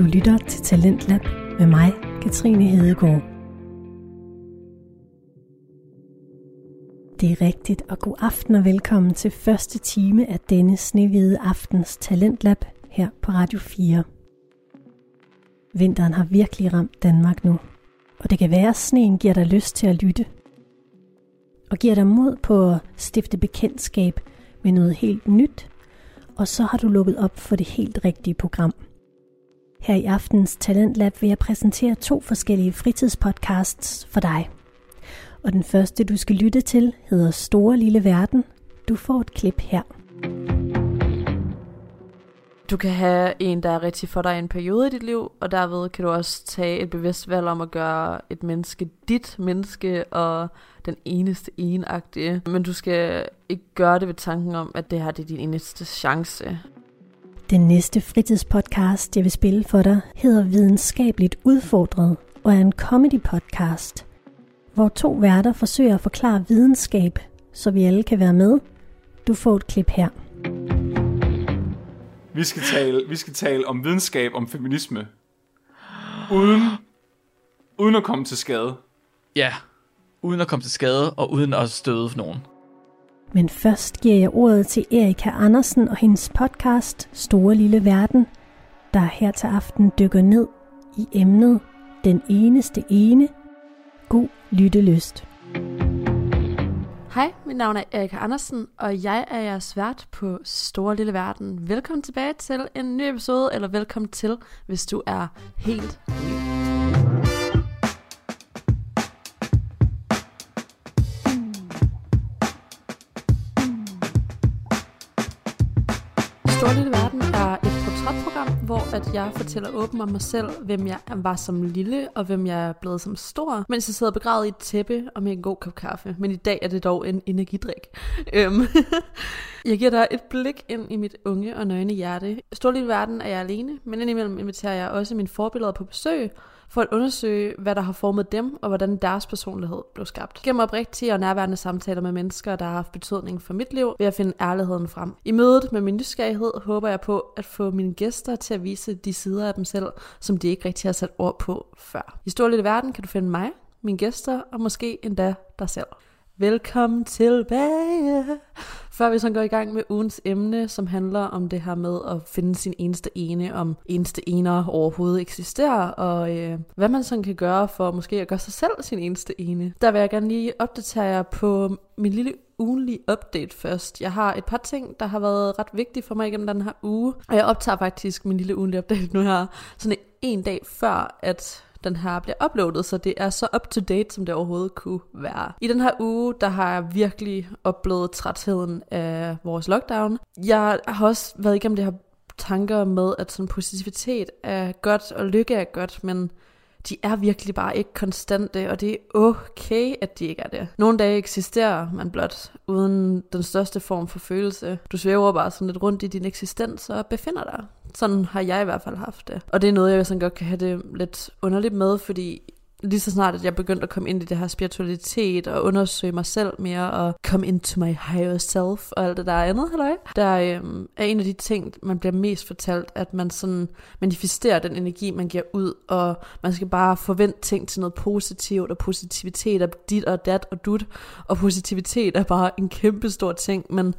Du lytter til Talentlab med mig, Katrine Hedegaard. Det er rigtigt, og god aften og velkommen til første time af denne snehvide aftens Talentlab her på Radio 4. Vinteren har virkelig ramt Danmark nu, og det kan være, at sneen giver dig lyst til at lytte. Og giver dig mod på at stifte bekendtskab med noget helt nyt, og så har du lukket op for det helt rigtige program – her i aftens Talentlab vil jeg præsentere to forskellige fritidspodcasts for dig. Og den første, du skal lytte til, hedder Store Lille Verden. Du får et klip her. Du kan have en, der er rigtig for dig i en periode i dit liv, og derved kan du også tage et bevidst valg om at gøre et menneske dit menneske, og den eneste enagtige. Men du skal ikke gøre det ved tanken om, at det her det er din eneste chance. Den næste fritidspodcast, jeg vil spille for dig, hedder Videnskabeligt Udfordret og er en comedy-podcast, hvor to værter forsøger at forklare videnskab, så vi alle kan være med. Du får et klip her. Vi skal tale, vi skal tale om videnskab, om feminisme, uden, uden at komme til skade. Ja, uden at komme til skade og uden at støde for nogen. Men først giver jeg ordet til Erika Andersen og hendes podcast Store Lille Verden, der her til aften dykker ned i emnet Den eneste ene. God lyttelyst. Hej, mit navn er Erika Andersen, og jeg er jeres vært på Store Lille Verden. Velkommen tilbage til en ny episode, eller velkommen til, hvis du er helt ny. At jeg fortæller åben om mig selv, hvem jeg var som lille, og hvem jeg er blevet som stor, mens jeg sidder begravet i et tæppe og med en god kop kaffe. Men i dag er det dog en energidrik. Øhm, jeg giver dig et blik ind i mit unge og nøgne hjerte. Stor Lille Verden er jeg alene, men indimellem inviterer jeg også mine forbilleder på besøg, for at undersøge, hvad der har formet dem, og hvordan deres personlighed blev skabt. Gennem oprigtige og nærværende samtaler med mennesker, der har haft betydning for mit liv, vil jeg finde ærligheden frem. I mødet med min nysgerrighed håber jeg på at få mine gæster til at vise de sider af dem selv, som de ikke rigtig har sat ord på før. I Stor Lille Verden kan du finde mig, mine gæster og måske endda dig selv. Velkommen tilbage. Før vi så går i gang med ugens emne, som handler om det her med at finde sin eneste ene, om eneste ener overhovedet eksisterer, og øh, hvad man sådan kan gøre for måske at gøre sig selv sin eneste ene. Der vil jeg gerne lige opdatere jer på min lille ugenlig update først. Jeg har et par ting, der har været ret vigtige for mig igennem den her uge, og jeg optager faktisk min lille ugenlige update nu her, sådan en dag før, at den her bliver uploadet, så det er så up to date, som det overhovedet kunne være. I den her uge, der har jeg virkelig oplevet trætheden af vores lockdown. Jeg har også været igennem det her tanker med, at sådan positivitet er godt, og lykke er godt, men de er virkelig bare ikke konstante, og det er okay, at de ikke er det. Nogle dage eksisterer man blot uden den største form for følelse. Du svæver bare sådan lidt rundt i din eksistens og befinder dig. Sådan har jeg i hvert fald haft det. Og det er noget, jeg sådan godt kan have det lidt underligt med, fordi lige så snart, at jeg begyndte at komme ind i det her spiritualitet og undersøge mig selv mere og come into my higher self og alt det der andet, halløj, der øhm, er en af de ting, man bliver mest fortalt, at man sådan manifesterer den energi, man giver ud, og man skal bare forvente ting til noget positivt, og positivitet er dit og dat og dut, og positivitet er bare en kæmpe stor ting, men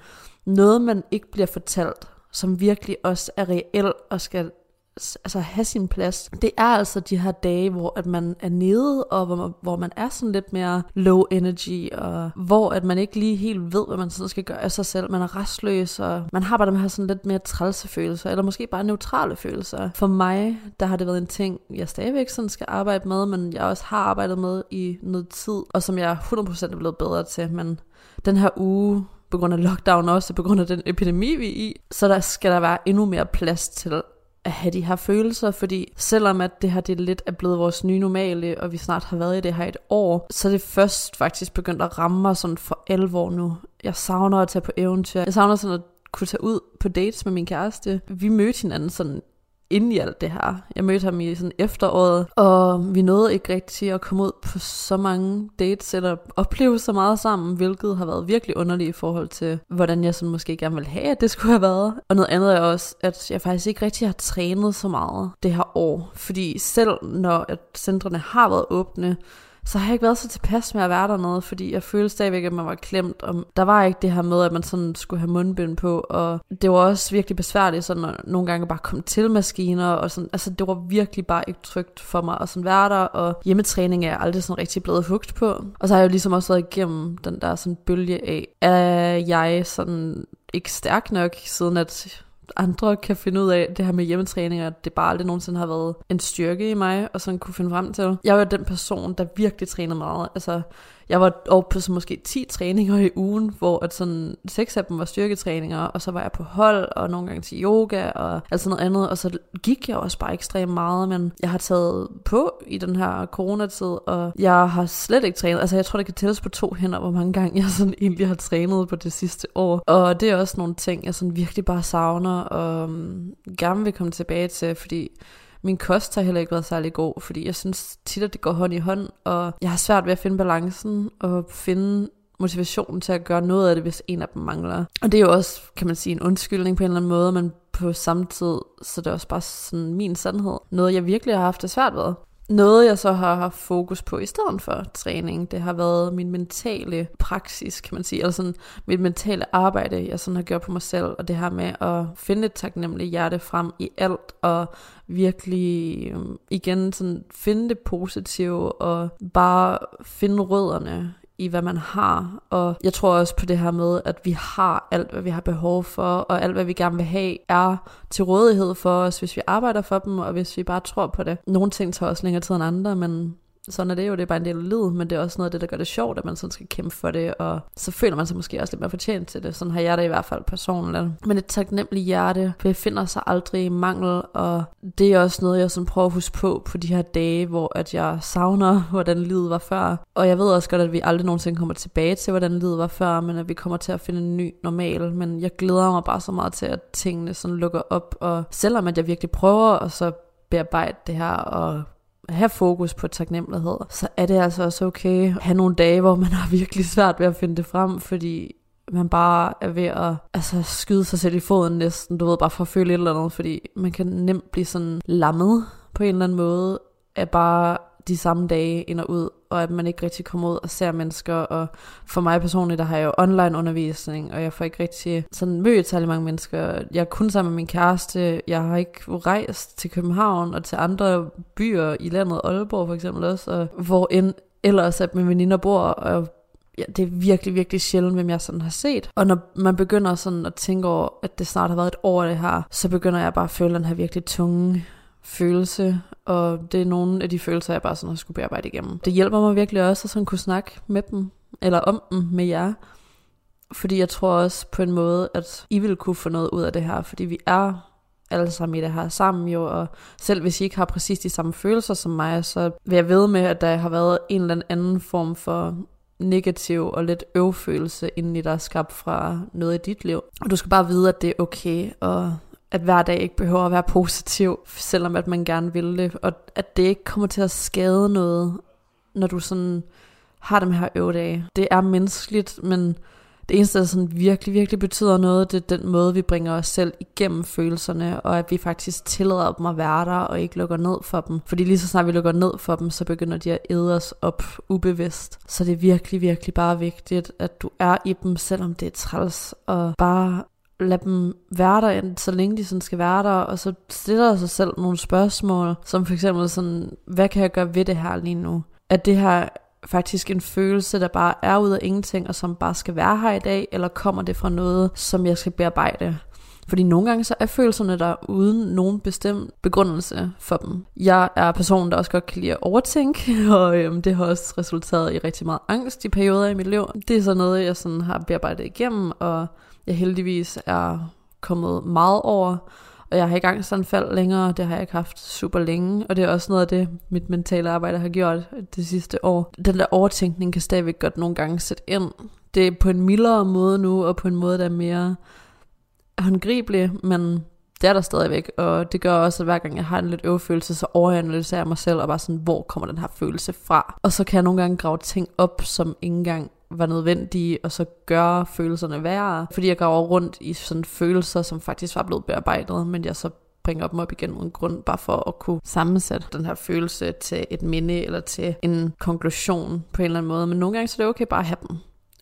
noget, man ikke bliver fortalt, som virkelig også er reel og skal altså have sin plads. Det er altså de her dage, hvor at man er nede, og hvor man, hvor man er sådan lidt mere low energy, og hvor at man ikke lige helt ved, hvad man sådan skal gøre af sig selv. Man er restløs, og man har bare dem her sådan lidt mere trælse følelser, eller måske bare neutrale følelser. For mig, der har det været en ting, jeg stadigvæk sådan skal arbejde med, men jeg også har arbejdet med i noget tid, og som jeg 100% er blevet bedre til, men den her uge, på grund af lockdown også, på grund af den epidemi, vi er i, så der skal der være endnu mere plads til at have de her følelser, fordi selvom at det her det lidt er blevet vores nye normale, og vi snart har været i det her et år, så er det først faktisk begyndt at ramme mig sådan for alvor nu. Jeg savner at tage på eventyr. Jeg savner sådan at kunne tage ud på dates med min kæreste. Vi mødte hinanden sådan inde i alt det her. Jeg mødte ham i sådan efteråret, og vi nåede ikke rigtig at komme ud på så mange dates, eller opleve så meget sammen, hvilket har været virkelig underligt i forhold til, hvordan jeg sådan måske gerne ville have, at det skulle have været. Og noget andet er også, at jeg faktisk ikke rigtig har trænet så meget det her år, fordi selv når at centrene har været åbne, så har jeg ikke været så tilpas med at være dernede, fordi jeg følte stadigvæk, at man var klemt. Og der var ikke det her med, at man sådan skulle have mundbind på, og det var også virkelig besværligt, sådan at nogle gange bare komme til maskiner, og sådan, altså det var virkelig bare ikke trygt for mig at sådan være der, og hjemmetræning er jeg aldrig sådan rigtig blevet hugt på. Og så har jeg jo ligesom også været igennem den der sådan bølge af, er jeg sådan ikke stærk nok, siden at andre kan finde ud af det her med hjemmetræning, at det bare aldrig nogensinde har været en styrke i mig, og sådan kunne finde frem til. Jeg var den person, der virkelig trænede meget. Altså, jeg var over på så måske 10 træninger i ugen, hvor at sådan seks af dem var styrketræninger, og så var jeg på hold, og nogle gange til yoga, og alt sådan noget andet, og så gik jeg også bare ekstremt meget, men jeg har taget på i den her coronatid, og jeg har slet ikke trænet, altså jeg tror, det kan tælles på to hænder, hvor mange gange jeg sådan egentlig har trænet på det sidste år, og det er også nogle ting, jeg sådan virkelig bare savner, og mm, gerne vil komme tilbage til, fordi min kost har heller ikke været særlig god, fordi jeg synes tit, at det går hånd i hånd, og jeg har svært ved at finde balancen og finde motivationen til at gøre noget af det, hvis en af dem mangler. Og det er jo også, kan man sige, en undskyldning på en eller anden måde, men på samme tid, så det er også bare sådan min sandhed. Noget, jeg virkelig har haft det svært ved. Noget, jeg så har haft fokus på i stedet for træning, det har været min mentale praksis, kan man sige, eller sådan mit mentale arbejde, jeg sådan har gjort på mig selv, og det her med at finde et taknemmeligt hjerte frem i alt, og virkelig øhm, igen sådan finde det positive, og bare finde rødderne i, hvad man har. Og jeg tror også på det her med, at vi har alt, hvad vi har behov for, og alt, hvad vi gerne vil have, er til rådighed for os, hvis vi arbejder for dem, og hvis vi bare tror på det. Nogle ting tager også længere tid end andre, men sådan er det jo, det er bare en del af livet, men det er også noget af det, der gør det sjovt, at man sådan skal kæmpe for det, og så føler man sig måske også lidt mere fortjent til det. Sådan har jeg det i hvert fald personligt. Men et taknemmeligt hjerte befinder sig aldrig i mangel, og det er også noget, jeg sådan prøver at huske på på de her dage, hvor at jeg savner, hvordan livet var før. Og jeg ved også godt, at vi aldrig nogensinde kommer tilbage til, hvordan livet var før, men at vi kommer til at finde en ny normal. Men jeg glæder mig bare så meget til, at tingene sådan lukker op, og selvom at jeg virkelig prøver at så bearbejde det her og have fokus på taknemmelighed, så er det altså også okay at have nogle dage, hvor man har virkelig svært ved at finde det frem, fordi man bare er ved at altså, skyde sig selv i foden næsten, du ved, bare for at føle et eller andet, fordi man kan nemt blive sådan lammet på en eller anden måde, af bare de samme dage ind og ud, og at man ikke rigtig kommer ud og ser mennesker, og for mig personligt, der har jeg jo online undervisning, og jeg får ikke rigtig sådan mødt særlig mange mennesker. Jeg er kun sammen med min kæreste, jeg har ikke rejst til København og til andre byer i landet, Aalborg for eksempel også, og hvor end ellers at mine veninder bor, og ja, det er virkelig, virkelig sjældent, hvem jeg sådan har set. Og når man begynder sådan at tænke over, at det snart har været et år det her, så begynder jeg bare at føle den her virkelig tunge følelse, og det er nogle af de følelser, jeg bare sådan har skulle bearbejde igennem. Det hjælper mig virkelig også at sådan kunne snakke med dem, eller om dem med jer, fordi jeg tror også på en måde, at I vil kunne få noget ud af det her, fordi vi er alle sammen i det her sammen jo, og selv hvis I ikke har præcis de samme følelser som mig, så vil jeg ved med, at der har været en eller anden form for negativ og lidt øvfølelse inden i dig skabt fra noget i dit liv. Og du skal bare vide, at det er okay, og at hver dag ikke behøver at være positiv, selvom at man gerne vil det, og at det ikke kommer til at skade noget, når du sådan har dem her øvedage. Det er menneskeligt, men det eneste, der sådan virkelig, virkelig betyder noget, det er den måde, vi bringer os selv igennem følelserne, og at vi faktisk tillader dem at være der, og ikke lukker ned for dem. Fordi lige så snart vi lukker ned for dem, så begynder de at æde os op ubevidst. Så det er virkelig, virkelig bare vigtigt, at du er i dem, selvom det er træls, og bare lad dem være der, så længe de sådan skal være der, og så stiller sig selv nogle spørgsmål, som for eksempel sådan, hvad kan jeg gøre ved det her lige nu? At det her faktisk en følelse, der bare er ud af ingenting, og som bare skal være her i dag, eller kommer det fra noget, som jeg skal bearbejde? Fordi nogle gange så er følelserne der uden nogen bestemt begrundelse for dem. Jeg er personen, der også godt kan lide at overtænke, og øhm, det har også resulteret i rigtig meget angst i perioder i mit liv. Det er så noget, jeg sådan har bearbejdet igennem, og jeg heldigvis er kommet meget over. Og jeg har ikke angstanfald længere, det har jeg ikke haft super længe, og det er også noget af det, mit mentale arbejde har gjort det sidste år. Den der overtænkning kan stadigvæk godt nogle gange sætte ind. Det er på en mildere måde nu, og på en måde, der er mere håndgribelig, men Det er der stadigvæk, og det gør også, at hver gang jeg har en lidt øvefølelse, så overanalyserer jeg mig selv, og bare sådan, hvor kommer den her følelse fra? Og så kan jeg nogle gange grave ting op, som ikke engang var nødvendige, og så gøre følelserne værre. Fordi jeg går rundt i sådan følelser, som faktisk var blevet bearbejdet, men jeg så bringer dem op igen uden grund, bare for at kunne sammensætte den her følelse til et minde, eller til en konklusion på en eller anden måde. Men nogle gange så er det okay bare at have dem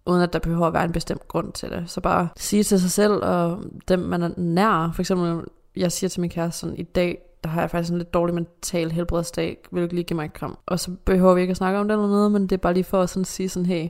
uden at der behøver at være en bestemt grund til det. Så bare sige til sig selv, og dem man er nær, for eksempel, jeg siger til min kæreste sådan, i dag, der har jeg faktisk en lidt dårlig mental helbredsdag, vil du lige give mig et kram? Og så behøver vi ikke at snakke om det eller noget, men det er bare lige for at sådan sige sådan, hey,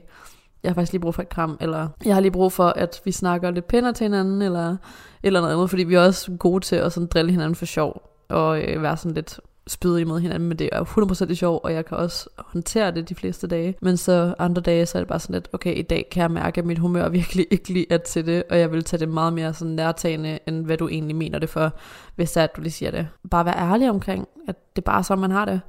jeg har faktisk lige brug for et kram, eller jeg har lige brug for, at vi snakker lidt pænere til hinanden, eller, eller noget andet, fordi vi er også gode til at sådan drille hinanden for sjov, og øh, være sådan lidt spydige mod hinanden, men det er 100% sjov, og jeg kan også håndtere det de fleste dage. Men så andre dage, så er det bare sådan lidt, okay, i dag kan jeg mærke, at mit humør virkelig ikke lige er til det, og jeg vil tage det meget mere sådan nærtagende, end hvad du egentlig mener det for, hvis det er, at du lige siger det. Bare være ærlig omkring, at det er bare sådan, man har det.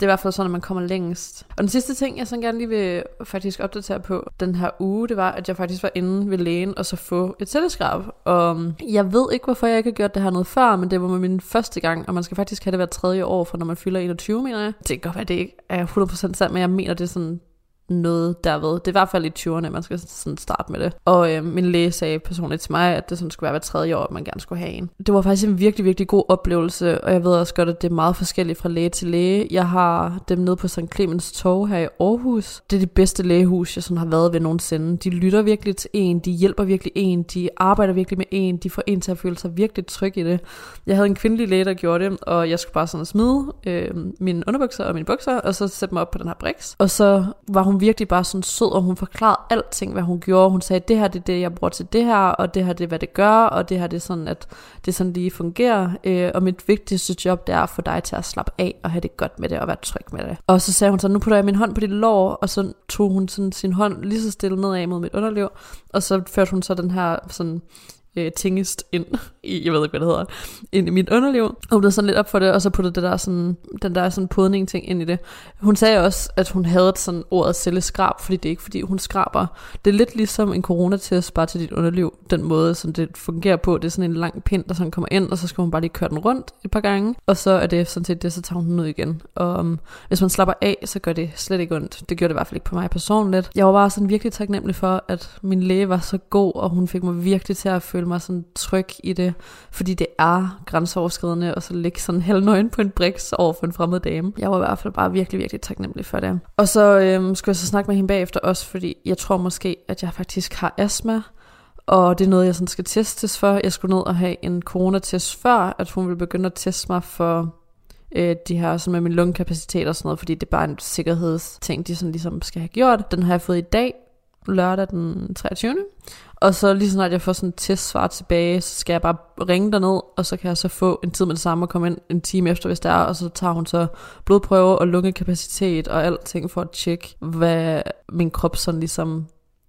Det er i hvert fald sådan, at man kommer længst. Og den sidste ting, jeg sådan gerne lige vil faktisk opdatere på den her uge, det var, at jeg faktisk var inde ved lægen og så få et celleskrab. Og mm, jeg ved ikke, hvorfor jeg ikke har gjort det her noget før, men det var min første gang, og man skal faktisk have det hver tredje år, for når man fylder 21, mener jeg. Det kan godt være, det ikke er 100% sandt, men jeg mener, det er sådan noget derved. Det er i hvert fald i 20'erne, man skal sådan starte med det. Og øh, min læge sagde personligt til mig, at det sådan skulle være hver tredje år, at man gerne skulle have en. Det var faktisk en virkelig, virkelig god oplevelse, og jeg ved også godt, at det er meget forskelligt fra læge til læge. Jeg har dem nede på St. Clemens Torv her i Aarhus. Det er det bedste lægehus, jeg sådan har været ved nogensinde. De lytter virkelig til en, de hjælper virkelig en, de arbejder virkelig med en, de får en til at føle sig virkelig tryg i det. Jeg havde en kvindelig læge, der gjorde det, og jeg skulle bare sådan smide øh, mine underbukser og mine bukser, og så sætte mig op på den her briks. Og så var hun virkelig bare sådan sød, og hun forklarede alting, hvad hun gjorde. Hun sagde, det her det er det, jeg bruger til det her, og det her det er, hvad det gør, og det her det er sådan, at det sådan lige fungerer. Øh, og mit vigtigste job, det er at få dig til at slappe af, og have det godt med det, og være tryg med det. Og så sagde hun så, nu putter jeg min hånd på dit lår, og så tog hun sådan sin hånd lige så stille nedad mod mit underliv, og så førte hun så den her sådan øh, tingest ind i, jeg ved ikke, hvad det hedder, ind i mit underliv. Og blev sådan lidt op for det, og så puttede det der sådan, den der sådan podning ting ind i det. Hun sagde også, at hun havde sådan ordet celleskrab, fordi det er ikke fordi hun skraber. Det er lidt ligesom en coronatest bare til dit underliv. Den måde, som det fungerer på, det er sådan en lang pind, der sådan kommer ind, og så skal hun bare lige køre den rundt et par gange. Og så er det sådan set det, så tager hun den ud igen. Og um, hvis man slapper af, så gør det slet ikke ondt. Det gjorde det i hvert fald ikke på mig personligt. Jeg var bare sådan virkelig taknemmelig for, at min læge var så god, og hun fik mig virkelig til at føle mig sådan tryg i det, fordi det er grænseoverskridende, og så ligge sådan halvnøgen på en briks over for en fremmed dame. Jeg var i hvert fald bare virkelig, virkelig taknemmelig for det. Og så øhm, skulle jeg så snakke med hende bagefter også, fordi jeg tror måske, at jeg faktisk har astma, og det er noget, jeg sådan skal testes for. Jeg skulle ned og have en coronatest før, at hun ville begynde at teste mig for øh, de her sådan med min lungekapacitet og sådan noget, fordi det er bare en sikkerhedsting, de sådan ligesom skal have gjort. Den har jeg fået i dag, lørdag den 23. Og så lige snart jeg får sådan et testsvar tilbage, så skal jeg bare ringe derned, og så kan jeg så få en tid med det samme og komme ind en time efter, hvis det er, og så tager hun så blodprøver og lungekapacitet og alting for at tjekke, hvad min krop sådan ligesom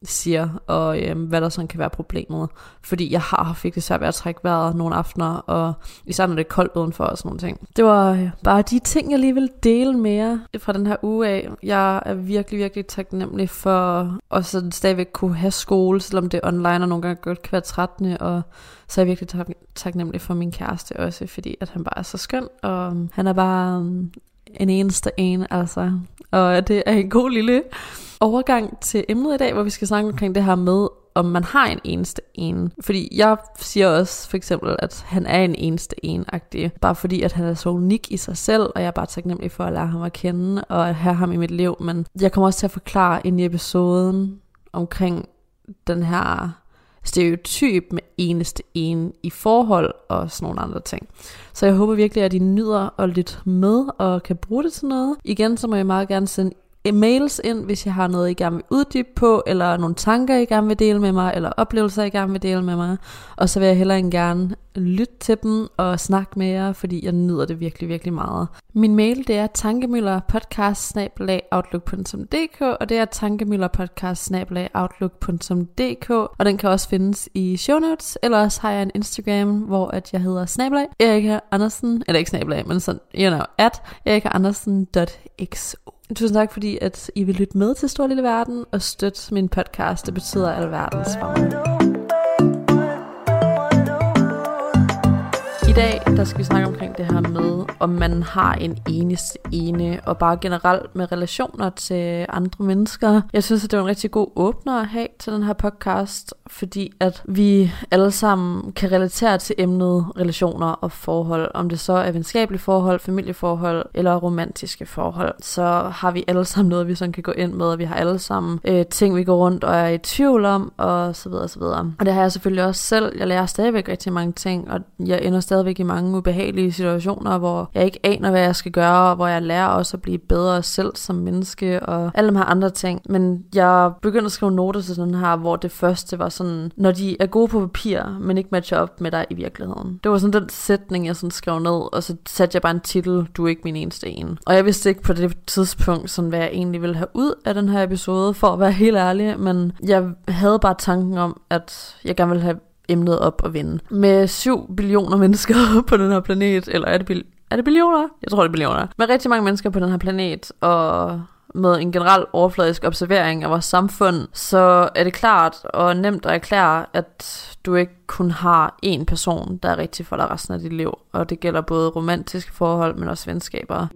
siger, og øhm, hvad der sådan kan være problemet. Fordi jeg har haft virkelig svært ved at trække vejret nogle aftener, og især når det er koldt udenfor og sådan nogle ting. Det var øh, bare de ting, jeg lige vil dele med jer fra den her uge af. Jeg er virkelig, virkelig taknemmelig for at sådan stadigvæk kunne have skole, selvom det er online, og nogle gange godt kan være trættende, og så er jeg virkelig tak- taknemmelig for min kæreste også, fordi at han bare er så skøn, og øhm, han er bare øhm, en eneste en, altså. Og det er en god lille overgang til emnet i dag, hvor vi skal snakke omkring det her med, om man har en eneste en. Fordi jeg siger også for eksempel, at han er en eneste en-agtig. Bare fordi, at han er så unik i sig selv, og jeg er bare taknemmelig for at lære ham at kende, og at have ham i mit liv. Men jeg kommer også til at forklare ind i episoden omkring den her stereotyp med eneste en i forhold og sådan nogle andre ting. Så jeg håber virkelig, at I nyder at lytte med og kan bruge det til noget. Igen, så må jeg meget gerne sende Øh, mails ind, hvis jeg har noget, I gerne vil uddybe på, eller nogle tanker, I gerne vil dele med mig, eller oplevelser, I gerne vil dele med mig. Og så vil jeg hellere end gerne lytte til dem og snakke med jer, fordi jeg nyder det virkelig, virkelig meget. Min mail, det er tankemøllerpodcast outlook.dk og det er tankemøllerpodcast outlook.dk og den kan også findes i show notes, eller også har jeg en Instagram, hvor at jeg hedder snablag Erika Andersen, eller ikke snablag, men sådan, you know, at erikaandersen.xo. Tusind tak, fordi at I vil lytte med til Stor Lille Verden og støtte min podcast. Det betyder alverdens for mig. Dag, der skal vi snakke omkring det her med, om man har en enes ene, og bare generelt med relationer til andre mennesker. Jeg synes, at det er en rigtig god åbner at have til den her podcast, fordi at vi alle sammen kan relatere til emnet relationer og forhold. Om det så er venskabelige forhold, familieforhold eller romantiske forhold, så har vi alle sammen noget, vi sådan kan gå ind med, og vi har alle sammen øh, ting, vi går rundt og er i tvivl om, og så videre, og så videre. Og det har jeg selvfølgelig også selv. Jeg lærer stadigvæk rigtig mange ting, og jeg ender stadig stadigvæk i mange ubehagelige situationer, hvor jeg ikke aner, hvad jeg skal gøre, og hvor jeg lærer også at blive bedre selv som menneske, og alle de her andre ting. Men jeg begyndte at skrive noter til den her, hvor det første var sådan, når de er gode på papir, men ikke matcher op med dig i virkeligheden. Det var sådan den sætning, jeg sådan skrev ned, og så satte jeg bare en titel, du er ikke min eneste en. Og jeg vidste ikke på det tidspunkt, sådan, hvad jeg egentlig ville have ud af den her episode, for at være helt ærlig, men jeg havde bare tanken om, at jeg gerne ville have emnet op og vende. Med 7 billioner mennesker på den her planet, eller er det, bil- er det billioner? Jeg tror, det er billioner. Med rigtig mange mennesker på den her planet, og med en generel overfladisk observering af vores samfund, så er det klart og nemt at erklære, at du ikke kun har én person, der er rigtig for dig resten af dit liv. Og det gælder både romantiske forhold, men også venskaber.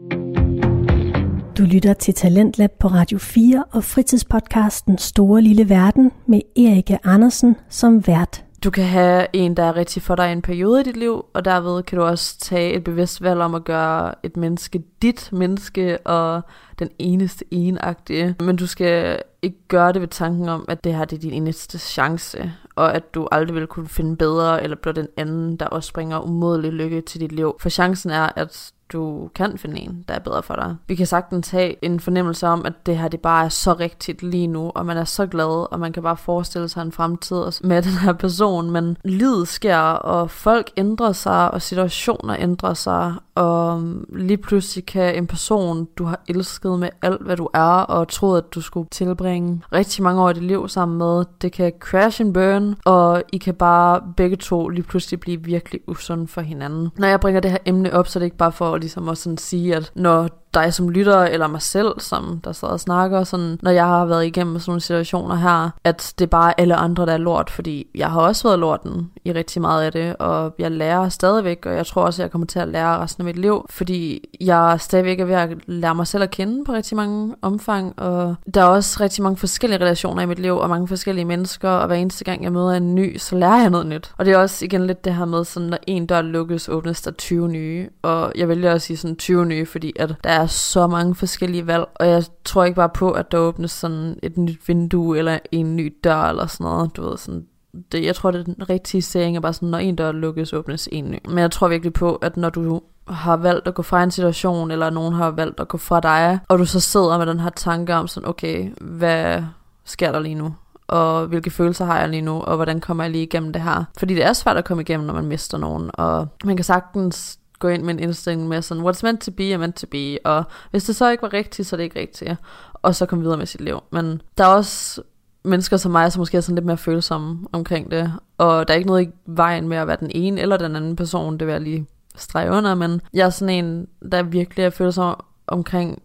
Du lytter til Talentlab på Radio 4 og fritidspodcasten Store Lille Verden med Erike Andersen som vært. Du kan have en, der er rigtig for dig i en periode i dit liv, og derved kan du også tage et bevidst valg om at gøre et menneske dit menneske, og den eneste enagtige. Men du skal ikke gøre det ved tanken om, at det her det er din eneste chance, og at du aldrig vil kunne finde bedre, eller blive den anden, der også bringer umådelig lykke til dit liv. For chancen er, at du kan finde en, der er bedre for dig. Vi kan sagtens have en fornemmelse om, at det her det bare er så rigtigt lige nu, og man er så glad, og man kan bare forestille sig en fremtid med den her person, men livet sker, og folk ændrer sig, og situationer ændrer sig, og lige pludselig kan en person, du har elsket med alt, hvad du er, og troet, at du skulle tilbringe rigtig mange år i dit liv sammen med, det kan crash and burn, og I kan bare begge to lige pludselig blive virkelig usunde for hinanden. Når jeg bringer det her emne op, så er det ikke bare for ligesom at ligesom også sådan sige, at når dig som lytter, eller mig selv, som der sidder og snakker, sådan, når jeg har været igennem sådan nogle situationer her, at det er bare alle andre, der er lort, fordi jeg har også været lorten i rigtig meget af det, og jeg lærer stadigvæk, og jeg tror også, at jeg kommer til at lære resten af mit liv, fordi jeg stadigvæk er ved at lære mig selv at kende på rigtig mange omfang, og der er også rigtig mange forskellige relationer i mit liv, og mange forskellige mennesker, og hver eneste gang jeg møder en ny, så lærer jeg noget nyt. Og det er også igen lidt det her med, sådan, når en dør lukkes, åbnes der 20 nye, og jeg vælger at sige sådan 20 nye, fordi at der er så mange forskellige valg, og jeg tror ikke bare på, at der åbnes sådan et nyt vindue, eller en ny dør, eller sådan noget, du ved, sådan det, jeg tror, det er den rigtige saying er bare sådan, når en dør lukkes, åbnes en ny. Men jeg tror virkelig på, at når du har valgt at gå fra en situation, eller nogen har valgt at gå fra dig, og du så sidder med den her tanke om sådan, okay, hvad sker der lige nu? og hvilke følelser har jeg lige nu, og hvordan kommer jeg lige igennem det her. Fordi det er svært at komme igennem, når man mister nogen, og man kan sagtens gå ind med en indstilling med sådan, what's meant to be, er meant to be, og hvis det så ikke var rigtigt, så er det ikke rigtigt, og så komme videre med sit liv. Men der er også mennesker som mig, som måske er sådan lidt mere følsomme omkring det, og der er ikke noget i vejen med at være den ene eller den anden person, det vil jeg lige strege under, men jeg er sådan en, der virkelig er følsom omkring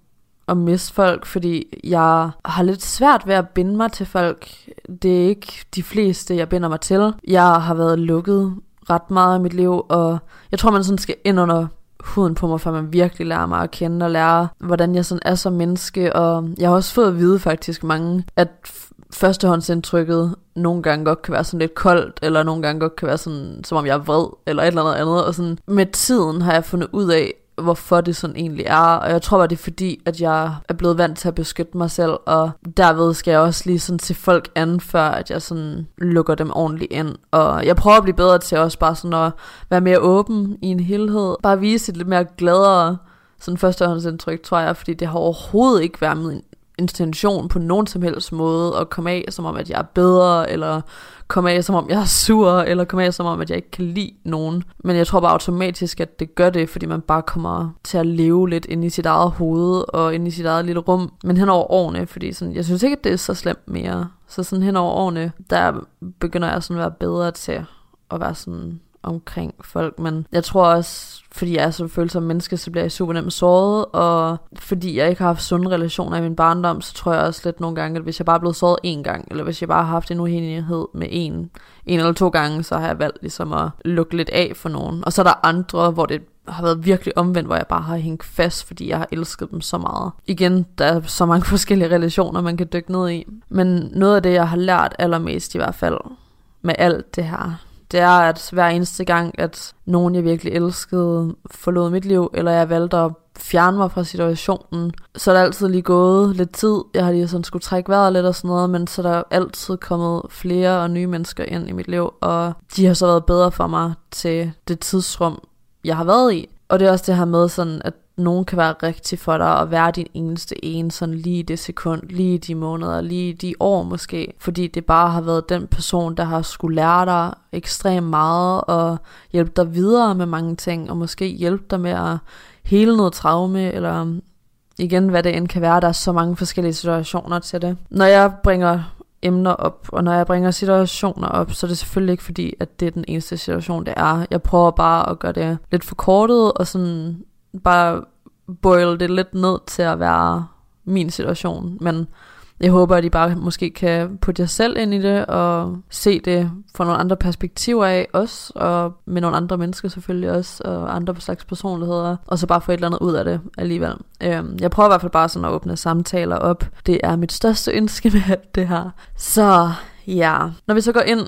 at miste folk, fordi jeg har lidt svært ved at binde mig til folk. Det er ikke de fleste, jeg binder mig til. Jeg har været lukket ret meget i mit liv, og jeg tror, man sådan skal ind under huden på mig, for man virkelig lærer mig at kende og lære, hvordan jeg sådan er som menneske, og jeg har også fået at vide faktisk mange, at førstehåndsindtrykket nogle gange godt kan være sådan lidt koldt, eller nogle gange godt kan være sådan, som om jeg er vred, eller et eller andet andet, og sådan med tiden har jeg fundet ud af, hvorfor det sådan egentlig er, og jeg tror bare, det er fordi, at jeg er blevet vant til at beskytte mig selv, og derved skal jeg også lige sådan til folk an, før at jeg sådan lukker dem ordentligt ind, og jeg prøver at blive bedre til også bare sådan at være mere åben i en helhed, bare vise et lidt mere gladere sådan førstehåndsindtryk, tror jeg, fordi det har overhovedet ikke været min intention på nogen som helst måde at komme af, som om at jeg er bedre, eller komme af, som om jeg er sur, eller komme af, som om at jeg ikke kan lide nogen. Men jeg tror bare automatisk, at det gør det, fordi man bare kommer til at leve lidt ind i sit eget hoved, og ind i sit eget lille rum. Men hen over årene, fordi sådan, jeg synes ikke, at det er så slemt mere. Så sådan hen over årene, der begynder jeg sådan at være bedre til at være sådan omkring folk, men jeg tror også, fordi jeg er så følsom menneske, så bliver jeg super nemt såret, og fordi jeg ikke har haft sunde relationer i min barndom, så tror jeg også lidt nogle gange, at hvis jeg bare er blevet såret én gang, eller hvis jeg bare har haft en uenighed med en, en eller to gange, så har jeg valgt ligesom at lukke lidt af for nogen. Og så er der andre, hvor det har været virkelig omvendt, hvor jeg bare har hængt fast, fordi jeg har elsket dem så meget. Igen, der er så mange forskellige relationer, man kan dykke ned i. Men noget af det, jeg har lært allermest i hvert fald med alt det her, det er, at hver eneste gang, at nogen, jeg virkelig elskede, forlod mit liv, eller jeg valgte at fjerne mig fra situationen, så er der altid lige gået lidt tid. Jeg har lige sådan skulle trække vejret lidt og sådan noget, men så er der altid kommet flere og nye mennesker ind i mit liv, og de har så været bedre for mig til det tidsrum, jeg har været i. Og det er også det her med sådan, at nogen kan være rigtig for dig og være din eneste en, sådan lige det sekund, lige de måneder, lige de år måske, fordi det bare har været den person, der har skulle lære dig ekstremt meget og hjælpe dig videre med mange ting, og måske hjælpe dig med at hele noget traume, eller igen, hvad det end kan være, der er så mange forskellige situationer til det. Når jeg bringer emner op, og når jeg bringer situationer op, så er det selvfølgelig ikke fordi, at det er den eneste situation, det er. Jeg prøver bare at gøre det lidt forkortet, og sådan bare boil det lidt ned til at være min situation. Men jeg håber, at I bare måske kan putte jer selv ind i det, og se det fra nogle andre perspektiver af også, og med nogle andre mennesker selvfølgelig også, og andre slags personligheder, og så bare få et eller andet ud af det alligevel. Øhm, jeg prøver i hvert fald bare sådan at åbne samtaler op. Det er mit største ønske med alt det her. Så ja, når vi så går ind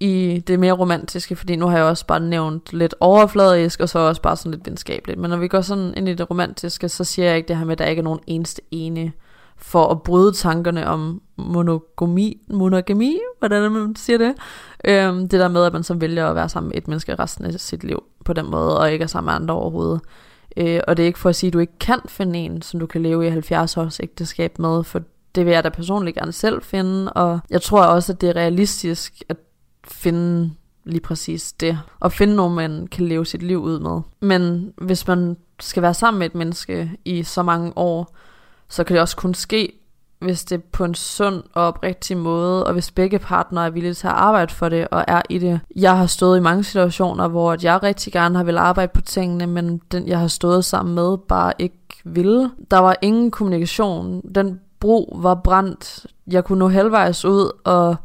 i det mere romantiske, fordi nu har jeg også bare nævnt lidt overfladisk, og så også bare sådan lidt venskabeligt. Men når vi går sådan ind i det romantiske, så siger jeg ikke det her med, at der ikke er nogen eneste ene for at bryde tankerne om monogami, monogami, hvordan man siger det. Øhm, det der med, at man så vælger at være sammen med et menneske resten af sit liv på den måde, og ikke er sammen med andre overhovedet. Øh, og det er ikke for at sige, at du ikke kan finde en, som du kan leve i 70 års ægteskab med, for det vil jeg da personligt gerne selv finde, og jeg tror også, at det er realistisk at finde lige præcis det. Og finde nogen, man kan leve sit liv ud med. Men hvis man skal være sammen med et menneske i så mange år, så kan det også kun ske, hvis det er på en sund og oprigtig måde, og hvis begge partnere er villige til at arbejde for det og er i det. Jeg har stået i mange situationer, hvor jeg rigtig gerne har vil arbejde på tingene, men den jeg har stået sammen med bare ikke ville. Der var ingen kommunikation. Den bro var brændt. Jeg kunne nå halvvejs ud, og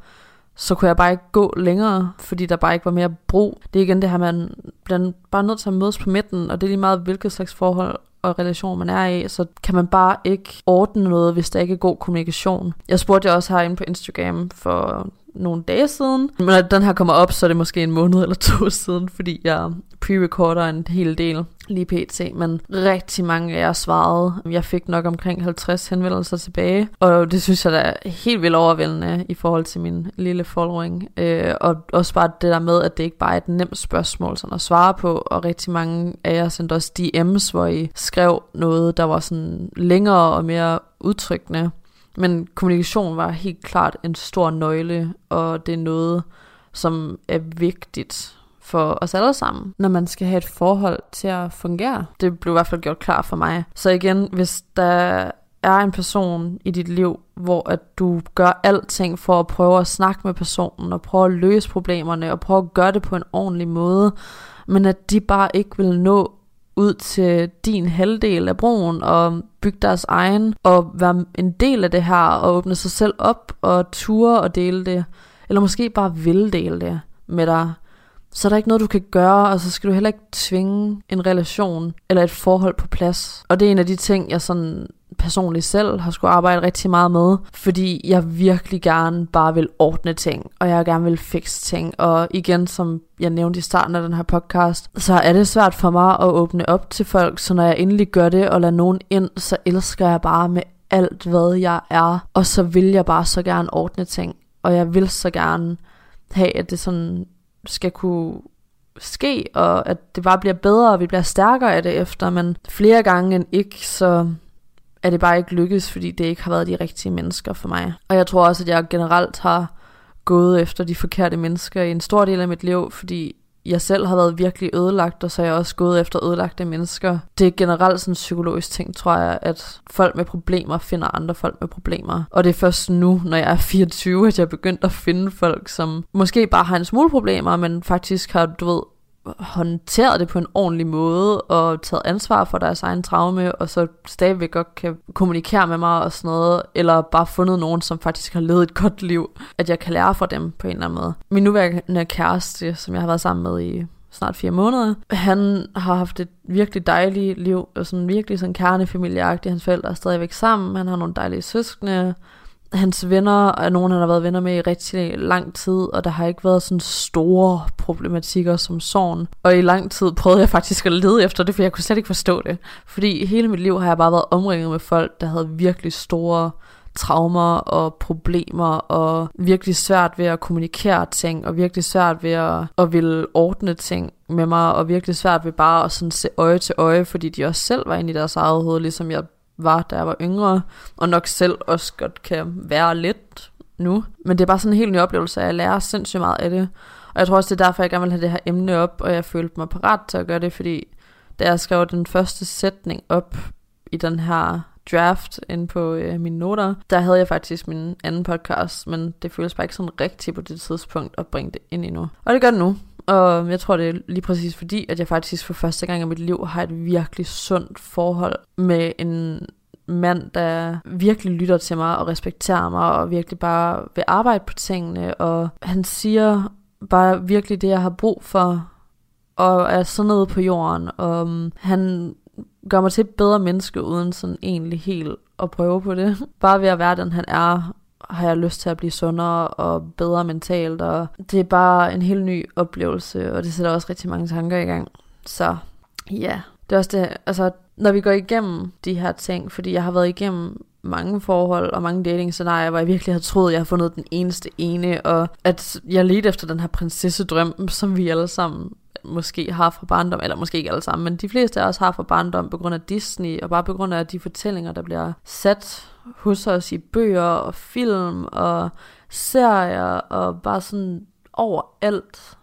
så kunne jeg bare ikke gå længere, fordi der bare ikke var mere brug. Det er igen det her, man bliver bare nødt til at mødes på midten, og det er lige meget hvilket slags forhold og relation man er i, så kan man bare ikke ordne noget, hvis der ikke er god kommunikation. Jeg spurgte jeg også herinde på Instagram for nogle dage siden. Men når den her kommer op, så er det måske en måned eller to siden, fordi jeg pre-recorder en hel del lige pt. Men rigtig mange af jer svarede. Jeg fik nok omkring 50 henvendelser tilbage, og det synes jeg da er helt vildt overvældende i forhold til min lille following. Øh, og også bare det der med, at det ikke bare er et nemt spørgsmål sådan at svare på, og rigtig mange af jer sendte også DM's, hvor I skrev noget, der var sådan længere og mere udtrykkende. Men kommunikation var helt klart en stor nøgle, og det er noget, som er vigtigt for os alle sammen, når man skal have et forhold til at fungere. Det blev i hvert fald gjort klar for mig. Så igen, hvis der er en person i dit liv, hvor at du gør alting for at prøve at snakke med personen, og prøve at løse problemerne, og prøve at gøre det på en ordentlig måde, men at de bare ikke vil nå ud til din halvdel af broen og bygge deres egen og være en del af det her og åbne sig selv op og ture og dele det. Eller måske bare vil dele det med dig. Så er der ikke noget, du kan gøre, og så skal du heller ikke tvinge en relation eller et forhold på plads. Og det er en af de ting, jeg sådan personligt selv har skulle arbejde rigtig meget med, fordi jeg virkelig gerne bare vil ordne ting, og jeg gerne vil fikse ting, og igen, som jeg nævnte i starten af den her podcast, så er det svært for mig at åbne op til folk, så når jeg endelig gør det og lader nogen ind, så elsker jeg bare med alt, hvad jeg er, og så vil jeg bare så gerne ordne ting, og jeg vil så gerne have, at det sådan skal kunne ske, og at det bare bliver bedre, og vi bliver stærkere af det efter, men flere gange end ikke, så er det bare ikke lykkedes, fordi det ikke har været de rigtige mennesker for mig. Og jeg tror også, at jeg generelt har gået efter de forkerte mennesker i en stor del af mit liv, fordi jeg selv har været virkelig ødelagt, og så er jeg også gået efter ødelagte mennesker. Det er generelt sådan en psykologisk ting, tror jeg, at folk med problemer finder andre folk med problemer. Og det er først nu, når jeg er 24, at jeg er begyndt at finde folk, som måske bare har en smule problemer, men faktisk har, du ved, håndteret det på en ordentlig måde, og taget ansvar for deres egen traume, og så stadigvæk godt kan kommunikere med mig og sådan noget, eller bare fundet nogen, som faktisk har levet et godt liv, at jeg kan lære fra dem på en eller anden måde. Min nuværende kæreste, som jeg har været sammen med i snart fire måneder. Han har haft et virkelig dejligt liv, og sådan virkelig sådan kernefamilieagtigt. Hans forældre er stadigvæk sammen, han har nogle dejlige søskende, hans venner er nogen, han har været venner med i rigtig lang tid, og der har ikke været sådan store problematikker som sorgen. Og i lang tid prøvede jeg faktisk at lede efter det, for jeg kunne slet ikke forstå det. Fordi hele mit liv har jeg bare været omringet med folk, der havde virkelig store traumer og problemer og virkelig svært ved at kommunikere ting og virkelig svært ved at, at ville ordne ting med mig og virkelig svært ved bare at sådan se øje til øje, fordi de også selv var inde i deres eget hoved, ligesom jeg var, da jeg var yngre, og nok selv også godt kan være lidt nu. Men det er bare sådan en helt ny oplevelse, at jeg lærer sindssygt meget af det. Og jeg tror også, det er derfor, jeg gerne vil have det her emne op, og jeg følte mig parat til at gøre det, fordi da jeg skrev den første sætning op i den her draft ind på øh, mine noter, der havde jeg faktisk min anden podcast, men det føles bare ikke sådan rigtigt på det tidspunkt at bringe det ind endnu. Og det gør det nu. Og jeg tror, det er lige præcis fordi, at jeg faktisk for første gang i mit liv har et virkelig sundt forhold med en mand, der virkelig lytter til mig og respekterer mig og virkelig bare vil arbejde på tingene. Og han siger bare virkelig det, jeg har brug for og er sådan nede på jorden. Og um, han gør mig til et bedre menneske, uden sådan egentlig helt at prøve på det. Bare ved at være den, han er, har jeg lyst til at blive sundere og bedre mentalt, og det er bare en helt ny oplevelse, og det sætter også rigtig mange tanker i gang. Så ja, det er også det, altså når vi går igennem de her ting, fordi jeg har været igennem mange forhold og mange datingscenarier, hvor jeg virkelig har troet, at jeg har fundet den eneste ene, og at jeg ledte efter den her prinsessedrøm, som vi alle sammen måske har fra barndom, eller måske ikke alle sammen, men de fleste af os har fra barndom på grund af Disney, og bare på grund af de fortællinger, der bliver sat hos os i bøger og film og serier, og bare sådan overalt,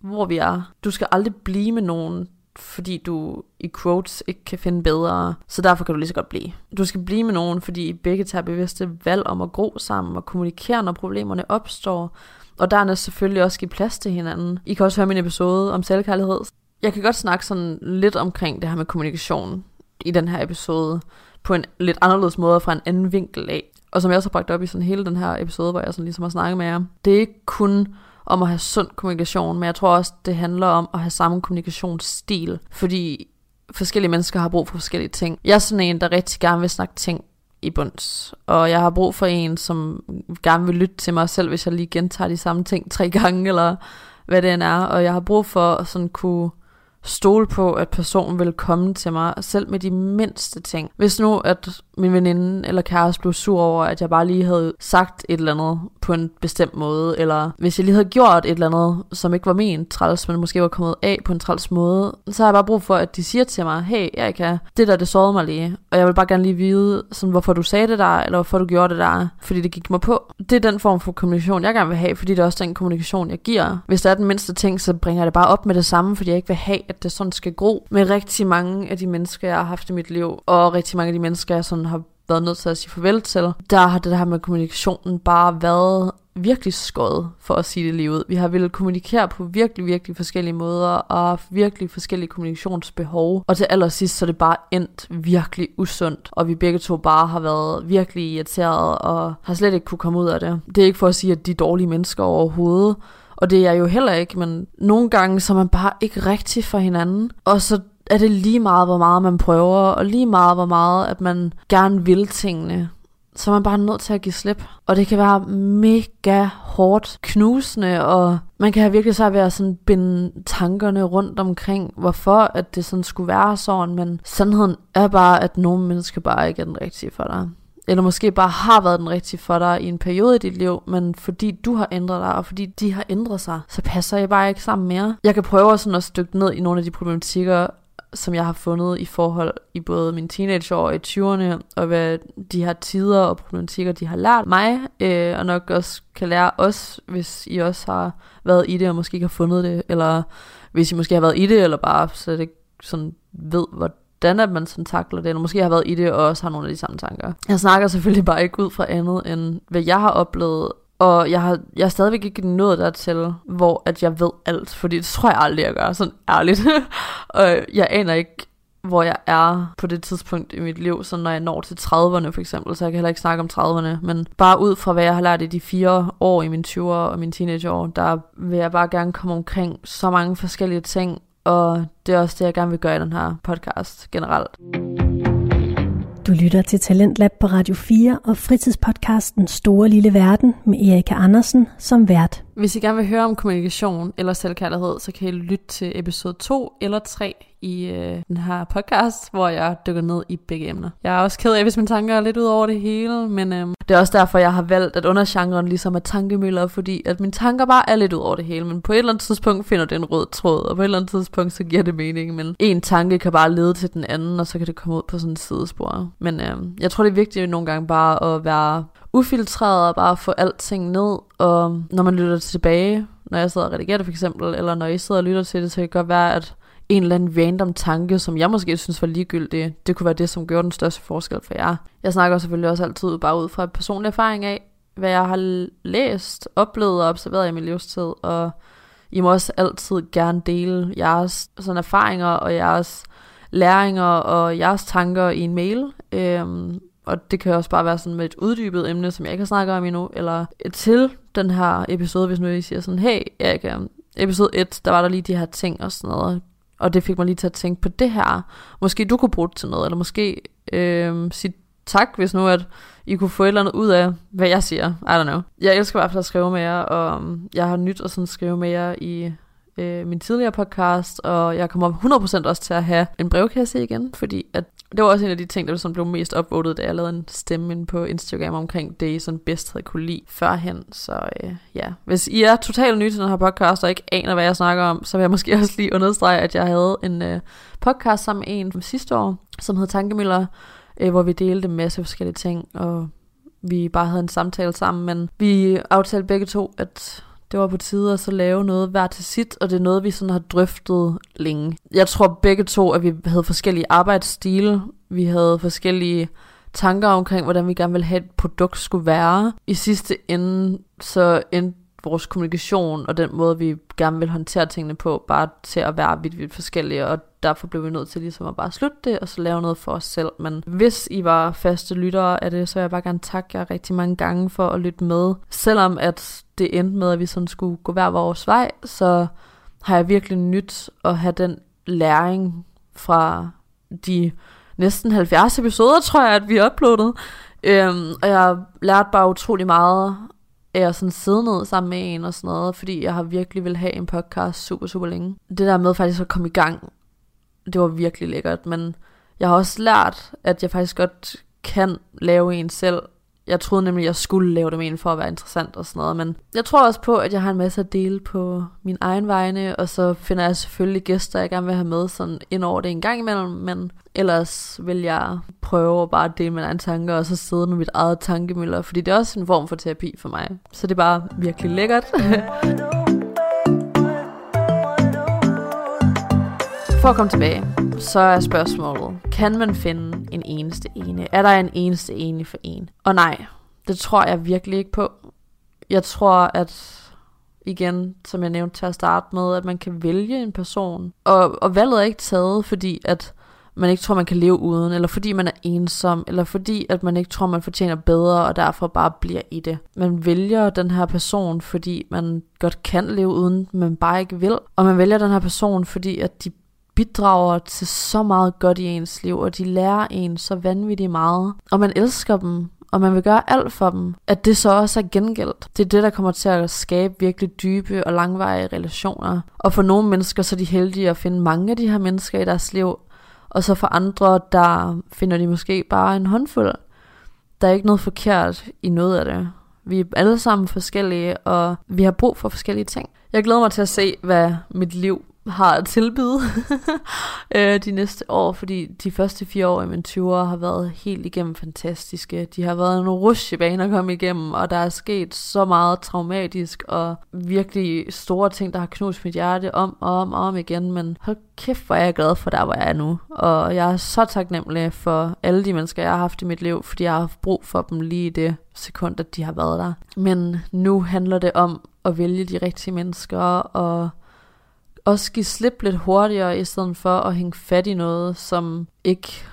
hvor vi er. Du skal aldrig blive med nogen, fordi du i quotes ikke kan finde bedre, så derfor kan du lige så godt blive. Du skal blive med nogen, fordi I begge tager bevidste valg om at gro sammen og kommunikere, når problemerne opstår, og dernæst selvfølgelig også give plads til hinanden. I kan også høre min episode om selvkærlighed. Jeg kan godt snakke sådan lidt omkring det her med kommunikation i den her episode, på en lidt anderledes måde fra en anden vinkel af. Og som jeg også har bragt op i sådan hele den her episode, hvor jeg sådan ligesom har snakket med jer. Det er ikke kun om at have sund kommunikation, men jeg tror også, det handler om at have samme kommunikationsstil. Fordi forskellige mennesker har brug for forskellige ting. Jeg er sådan en, der rigtig gerne vil snakke ting i bunds. Og jeg har brug for en, som gerne vil lytte til mig selv, hvis jeg lige gentager de samme ting tre gange, eller hvad det end er. Og jeg har brug for at sådan kunne stole på, at personen vil komme til mig, selv med de mindste ting. Hvis nu, at min veninde eller kæreste blev sur over, at jeg bare lige havde sagt et eller andet på en bestemt måde, eller hvis jeg lige havde gjort et eller andet, som ikke var min træls, men måske var kommet af på en træls måde, så har jeg bare brug for, at de siger til mig, hey Erika, det der, det sårede mig lige, og jeg vil bare gerne lige vide, sådan, hvorfor du sagde det der, eller hvorfor du gjorde det der, fordi det gik mig på. Det er den form for kommunikation, jeg gerne vil have, fordi det er også den kommunikation, jeg giver. Hvis der er den mindste ting, så bringer jeg det bare op med det samme, fordi jeg ikke vil have, at det sådan skal gro med rigtig mange af de mennesker, jeg har haft i mit liv, og rigtig mange af de mennesker, jeg sådan har været nødt til at sige farvel til. Der har det her med kommunikationen bare været virkelig skåret, for at sige det lige ud. Vi har ville kommunikere på virkelig, virkelig forskellige måder, og haft virkelig forskellige kommunikationsbehov. Og til allersidst, så er det bare endt virkelig usundt, og vi begge to bare har været virkelig irriteret, og har slet ikke kunne komme ud af det. Det er ikke for at sige, at de er dårlige mennesker overhovedet, og det er jeg jo heller ikke, men nogle gange så er man bare ikke rigtig for hinanden. Og så er det lige meget, hvor meget man prøver, og lige meget, hvor meget, at man gerne vil tingene. Så er man bare nødt til at give slip. Og det kan være mega hårdt, knusende, og man kan have virkelig svært ved at sådan binde tankerne rundt omkring, hvorfor at det sådan skulle være sådan, men sandheden er bare, at nogle mennesker bare ikke er den rigtige for dig eller måske bare har været den rigtige for dig i en periode i dit liv, men fordi du har ændret dig, og fordi de har ændret sig, så passer jeg bare ikke sammen mere. Jeg kan prøve sådan at stykke ned i nogle af de problematikker, som jeg har fundet i forhold i både mine teenageår og i 20'erne, og hvad de her tider og problematikker, de har lært mig, øh, og nok også kan lære os, hvis I også har været i det, og måske ikke har fundet det, eller hvis I måske har været i det, eller bare så det sådan ved, hvordan at man sådan takler det, eller måske har været i det, og også har nogle af de samme tanker. Jeg snakker selvfølgelig bare ikke ud fra andet, end hvad jeg har oplevet, og jeg har, jeg har stadigvæk ikke nået dertil, hvor at jeg ved alt, fordi det tror jeg aldrig, jeg gør, sådan ærligt. og jeg aner ikke, hvor jeg er på det tidspunkt i mit liv, så når jeg når til 30'erne for eksempel, så jeg kan heller ikke snakke om 30'erne, men bare ud fra hvad jeg har lært i de fire år i mine 20'er og mine teenageår, der vil jeg bare gerne komme omkring så mange forskellige ting, og det er også det, jeg gerne vil gøre i den her podcast generelt. Du lytter til Talentlab på Radio 4 og fritidspodcasten Store Lille Verden med Erika Andersen som vært. Hvis I gerne vil høre om kommunikation eller selvkærlighed, så kan I lytte til episode 2 eller 3 i øh, den her podcast, hvor jeg dykker ned i begge emner. Jeg er også ked af, hvis mine tanker er lidt ud over det hele, men øh, det er også derfor, jeg har valgt at undergenren ligesom er tankemøller, fordi at mine tanker bare er lidt ud over det hele, men på et eller andet tidspunkt finder det en rød tråd, og på et eller andet tidspunkt så giver det mening, men en tanke kan bare lede til den anden, og så kan det komme ud på sådan en sidespor. Men øh, jeg tror, det er vigtigt nogle gange bare at være ufiltreret og bare få alting ned, og når man lytter tilbage, når jeg sidder og redigerer det for eksempel, eller når I sidder og lytter til det, så kan det godt være, at en eller anden random tanke, som jeg måske synes var ligegyldig, det kunne være det, som gjorde den største forskel for jer. Jeg snakker selvfølgelig også altid bare ud fra personlig erfaring af, hvad jeg har læst, oplevet og observeret i min livstid, og I må også altid gerne dele jeres sådan erfaringer og jeres læringer og jeres tanker i en mail. Øhm, og det kan også bare være sådan med et uddybet emne, som jeg ikke har snakket om endnu, eller til den her episode, hvis nu I siger sådan, hey Erika, øhm, episode 1, der var der lige de her ting og sådan noget, og det fik mig lige til at tænke på det her. Måske du kunne bruge det til noget, eller måske øh, sige tak, hvis nu at I kunne få et eller andet ud af, hvad jeg siger. I don't know. Jeg elsker i hvert fald at skrive med jer, og øhm, jeg har nyt at sådan skrive med jer i øh, min tidligere podcast, og jeg kommer 100% også til at have en brevkasse igen, fordi at det var også en af de ting, der sådan blev mest upvotet, da jeg lavede en stemme ind på Instagram omkring det, I sådan bedst havde kunne lide førhen. Så øh, ja, hvis I er totalt nye til den her podcast, og ikke aner, hvad jeg snakker om, så vil jeg måske også lige understrege, at jeg havde en øh, podcast sammen med en sidste år, som hed Tankemøller, øh, hvor vi delte en masse forskellige ting, og vi bare havde en samtale sammen, men vi aftalte begge to, at det var på tide at så lave noget hver til sit, og det er noget, vi sådan har drøftet længe. Jeg tror begge to, at vi havde forskellige arbejdsstile, vi havde forskellige tanker omkring, hvordan vi gerne ville have et produkt skulle være. I sidste ende, så endte vores kommunikation og den måde, vi gerne vil håndtere tingene på, bare til at være vidt, vidt forskellige, og derfor blev vi nødt til ligesom at bare slutte det, og så lave noget for os selv. Men hvis I var faste lyttere af det, så vil jeg bare gerne takke jer rigtig mange gange for at lytte med. Selvom at det endte med, at vi sådan skulle gå hver vores vej, så har jeg virkelig nyt at have den læring fra de næsten 70 episoder, tror jeg, at vi uploadede. Øhm, og jeg har lært bare utrolig meget af at sådan sidde ned sammen med en og sådan noget, fordi jeg har virkelig vil have en podcast super, super længe. Det der med faktisk at komme i gang, det var virkelig lækkert, men jeg har også lært, at jeg faktisk godt kan lave en selv, jeg troede nemlig, jeg skulle lave dem en for at være interessant og sådan noget, men jeg tror også på, at jeg har en masse at dele på min egen vegne, og så finder jeg selvfølgelig gæster, jeg gerne vil have med sådan ind over det en gang imellem, men ellers vil jeg prøve at bare dele mine egne tanker, og så sidde med mit eget tankemøller, fordi det er også en form for terapi for mig. Så det er bare virkelig lækkert. For at komme tilbage, så er spørgsmålet, kan man finde en eneste ene? Er der en eneste ene for en? Og nej, det tror jeg virkelig ikke på. Jeg tror, at igen, som jeg nævnte til at starte med, at man kan vælge en person. Og, og valget er ikke taget, fordi at man ikke tror, man kan leve uden, eller fordi man er ensom, eller fordi at man ikke tror, man fortjener bedre, og derfor bare bliver i det. Man vælger den her person, fordi man godt kan leve uden, men bare ikke vil. Og man vælger den her person, fordi at de bidrager til så meget godt i ens liv, og de lærer en så vanvittigt meget. Og man elsker dem, og man vil gøre alt for dem, at det så også er gengældt. Det er det, der kommer til at skabe virkelig dybe og langvarige relationer. Og for nogle mennesker, så er de heldige at finde mange af de her mennesker i deres liv, og så for andre, der finder de måske bare en håndfuld. Der er ikke noget forkert i noget af det. Vi er alle sammen forskellige, og vi har brug for forskellige ting. Jeg glæder mig til at se, hvad mit liv har at tilbyde øh, de næste år, fordi de første fire år i min 20'er har været helt igennem fantastiske. De har været en rushebane at komme igennem, og der er sket så meget traumatisk og virkelig store ting, der har knust mit hjerte om og om og om igen, men hold kæft, hvor er jeg glad for der, hvor jeg er nu. Og jeg er så taknemmelig for alle de mennesker, jeg har haft i mit liv, fordi jeg har haft brug for dem lige i det sekund, at de har været der. Men nu handler det om at vælge de rigtige mennesker og også give slip lidt hurtigere, i stedet for at hænge fat i noget, som ikke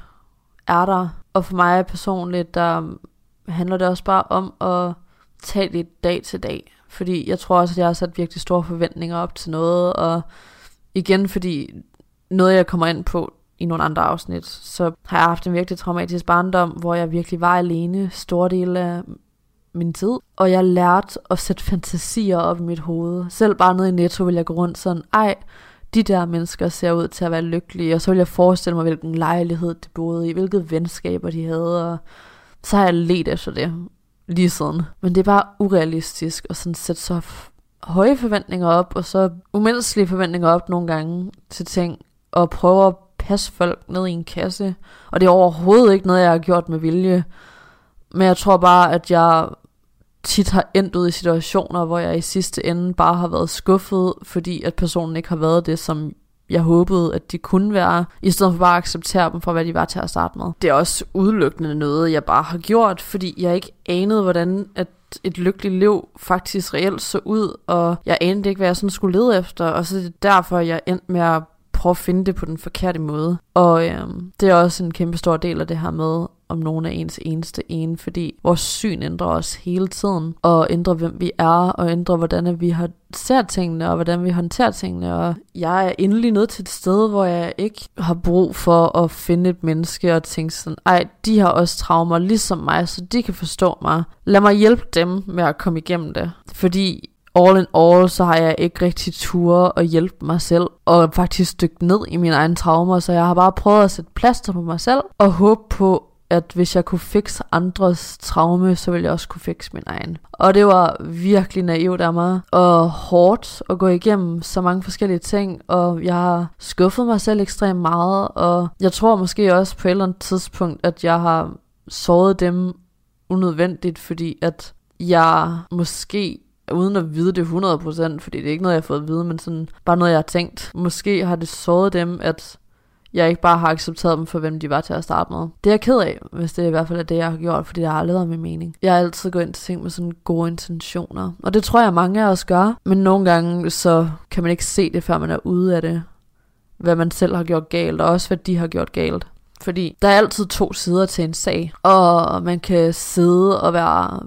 er der. Og for mig personligt, der handler det også bare om at tage det dag til dag. Fordi jeg tror også, at jeg har sat virkelig store forventninger op til noget, og igen, fordi noget jeg kommer ind på i nogle andre afsnit, så har jeg haft en virkelig traumatisk barndom, hvor jeg virkelig var alene store dele af min tid. Og jeg lærte at sætte fantasier op i mit hoved. Selv bare nede i Netto vil jeg gå rundt sådan, ej, de der mennesker ser ud til at være lykkelige, og så vil jeg forestille mig, hvilken lejlighed de boede i, hvilke venskaber de havde, og så har jeg let efter det lige siden. Men det er bare urealistisk at sådan sætte så høje forventninger op, og så umenneskelige forventninger op nogle gange til ting, og prøve at passe folk ned i en kasse. Og det er overhovedet ikke noget, jeg har gjort med vilje. Men jeg tror bare, at jeg tit har endt ud i situationer, hvor jeg i sidste ende bare har været skuffet, fordi at personen ikke har været det, som jeg håbede, at de kunne være, i stedet for bare at acceptere dem for, hvad de var til at starte med. Det er også udelukkende noget, jeg bare har gjort, fordi jeg ikke anede, hvordan at et lykkeligt liv faktisk reelt så ud, og jeg anede ikke, hvad jeg sådan skulle lede efter, og så er det derfor, jeg endte med at prøve at finde det på den forkerte måde. Og øhm, det er også en kæmpe stor del af det her med om nogen er ens eneste ene, fordi vores syn ændrer os hele tiden, og ændrer hvem vi er, og ændrer hvordan vi har ser tingene, og hvordan vi håndterer tingene, og jeg er endelig nødt til et sted, hvor jeg ikke har brug for at finde et menneske og tænke sådan, ej, de har også traumer ligesom mig, så de kan forstå mig. Lad mig hjælpe dem med at komme igennem det, fordi all in all, så har jeg ikke rigtig tur at hjælpe mig selv, og faktisk dykke ned i mine egne traumer, så jeg har bare prøvet at sætte plaster på mig selv, og håbe på, at hvis jeg kunne fikse andres traume, så ville jeg også kunne fikse min egen. Og det var virkelig naivt af mig, og hårdt at gå igennem så mange forskellige ting, og jeg har skuffet mig selv ekstremt meget, og jeg tror måske også på et eller andet tidspunkt, at jeg har såret dem unødvendigt, fordi at jeg måske uden at vide det 100%, fordi det er ikke noget, jeg har fået at vide, men sådan bare noget, jeg har tænkt. Måske har det såret dem, at jeg ikke bare har accepteret dem for, hvem de var til at starte med. Det er jeg ked af, hvis det i hvert fald er det, jeg har gjort, fordi det har aldrig været min mening. Jeg har altid gået ind til ting med sådan gode intentioner, og det tror jeg, mange af os gør, men nogle gange så kan man ikke se det, før man er ude af det, hvad man selv har gjort galt, og også hvad de har gjort galt. Fordi der er altid to sider til en sag, og man kan sidde og være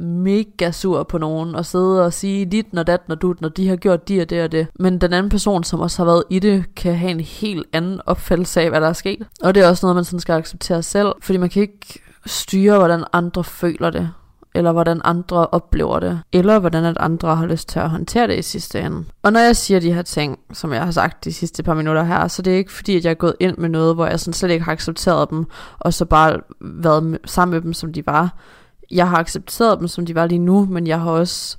mega sur på nogen, og sidde og sige dit når dat når du, når de har gjort de og det og det. Men den anden person, som også har været i det, kan have en helt anden opfattelse af, hvad der er sket. Og det er også noget, man sådan skal acceptere selv, fordi man kan ikke styre, hvordan andre føler det eller hvordan andre oplever det, eller hvordan at andre har lyst til at håndtere det i sidste ende. Og når jeg siger de her ting, som jeg har sagt de sidste par minutter her, så det er ikke fordi, at jeg er gået ind med noget, hvor jeg sådan slet ikke har accepteret dem, og så bare været sammen med dem, som de var jeg har accepteret dem, som de var lige nu, men jeg har også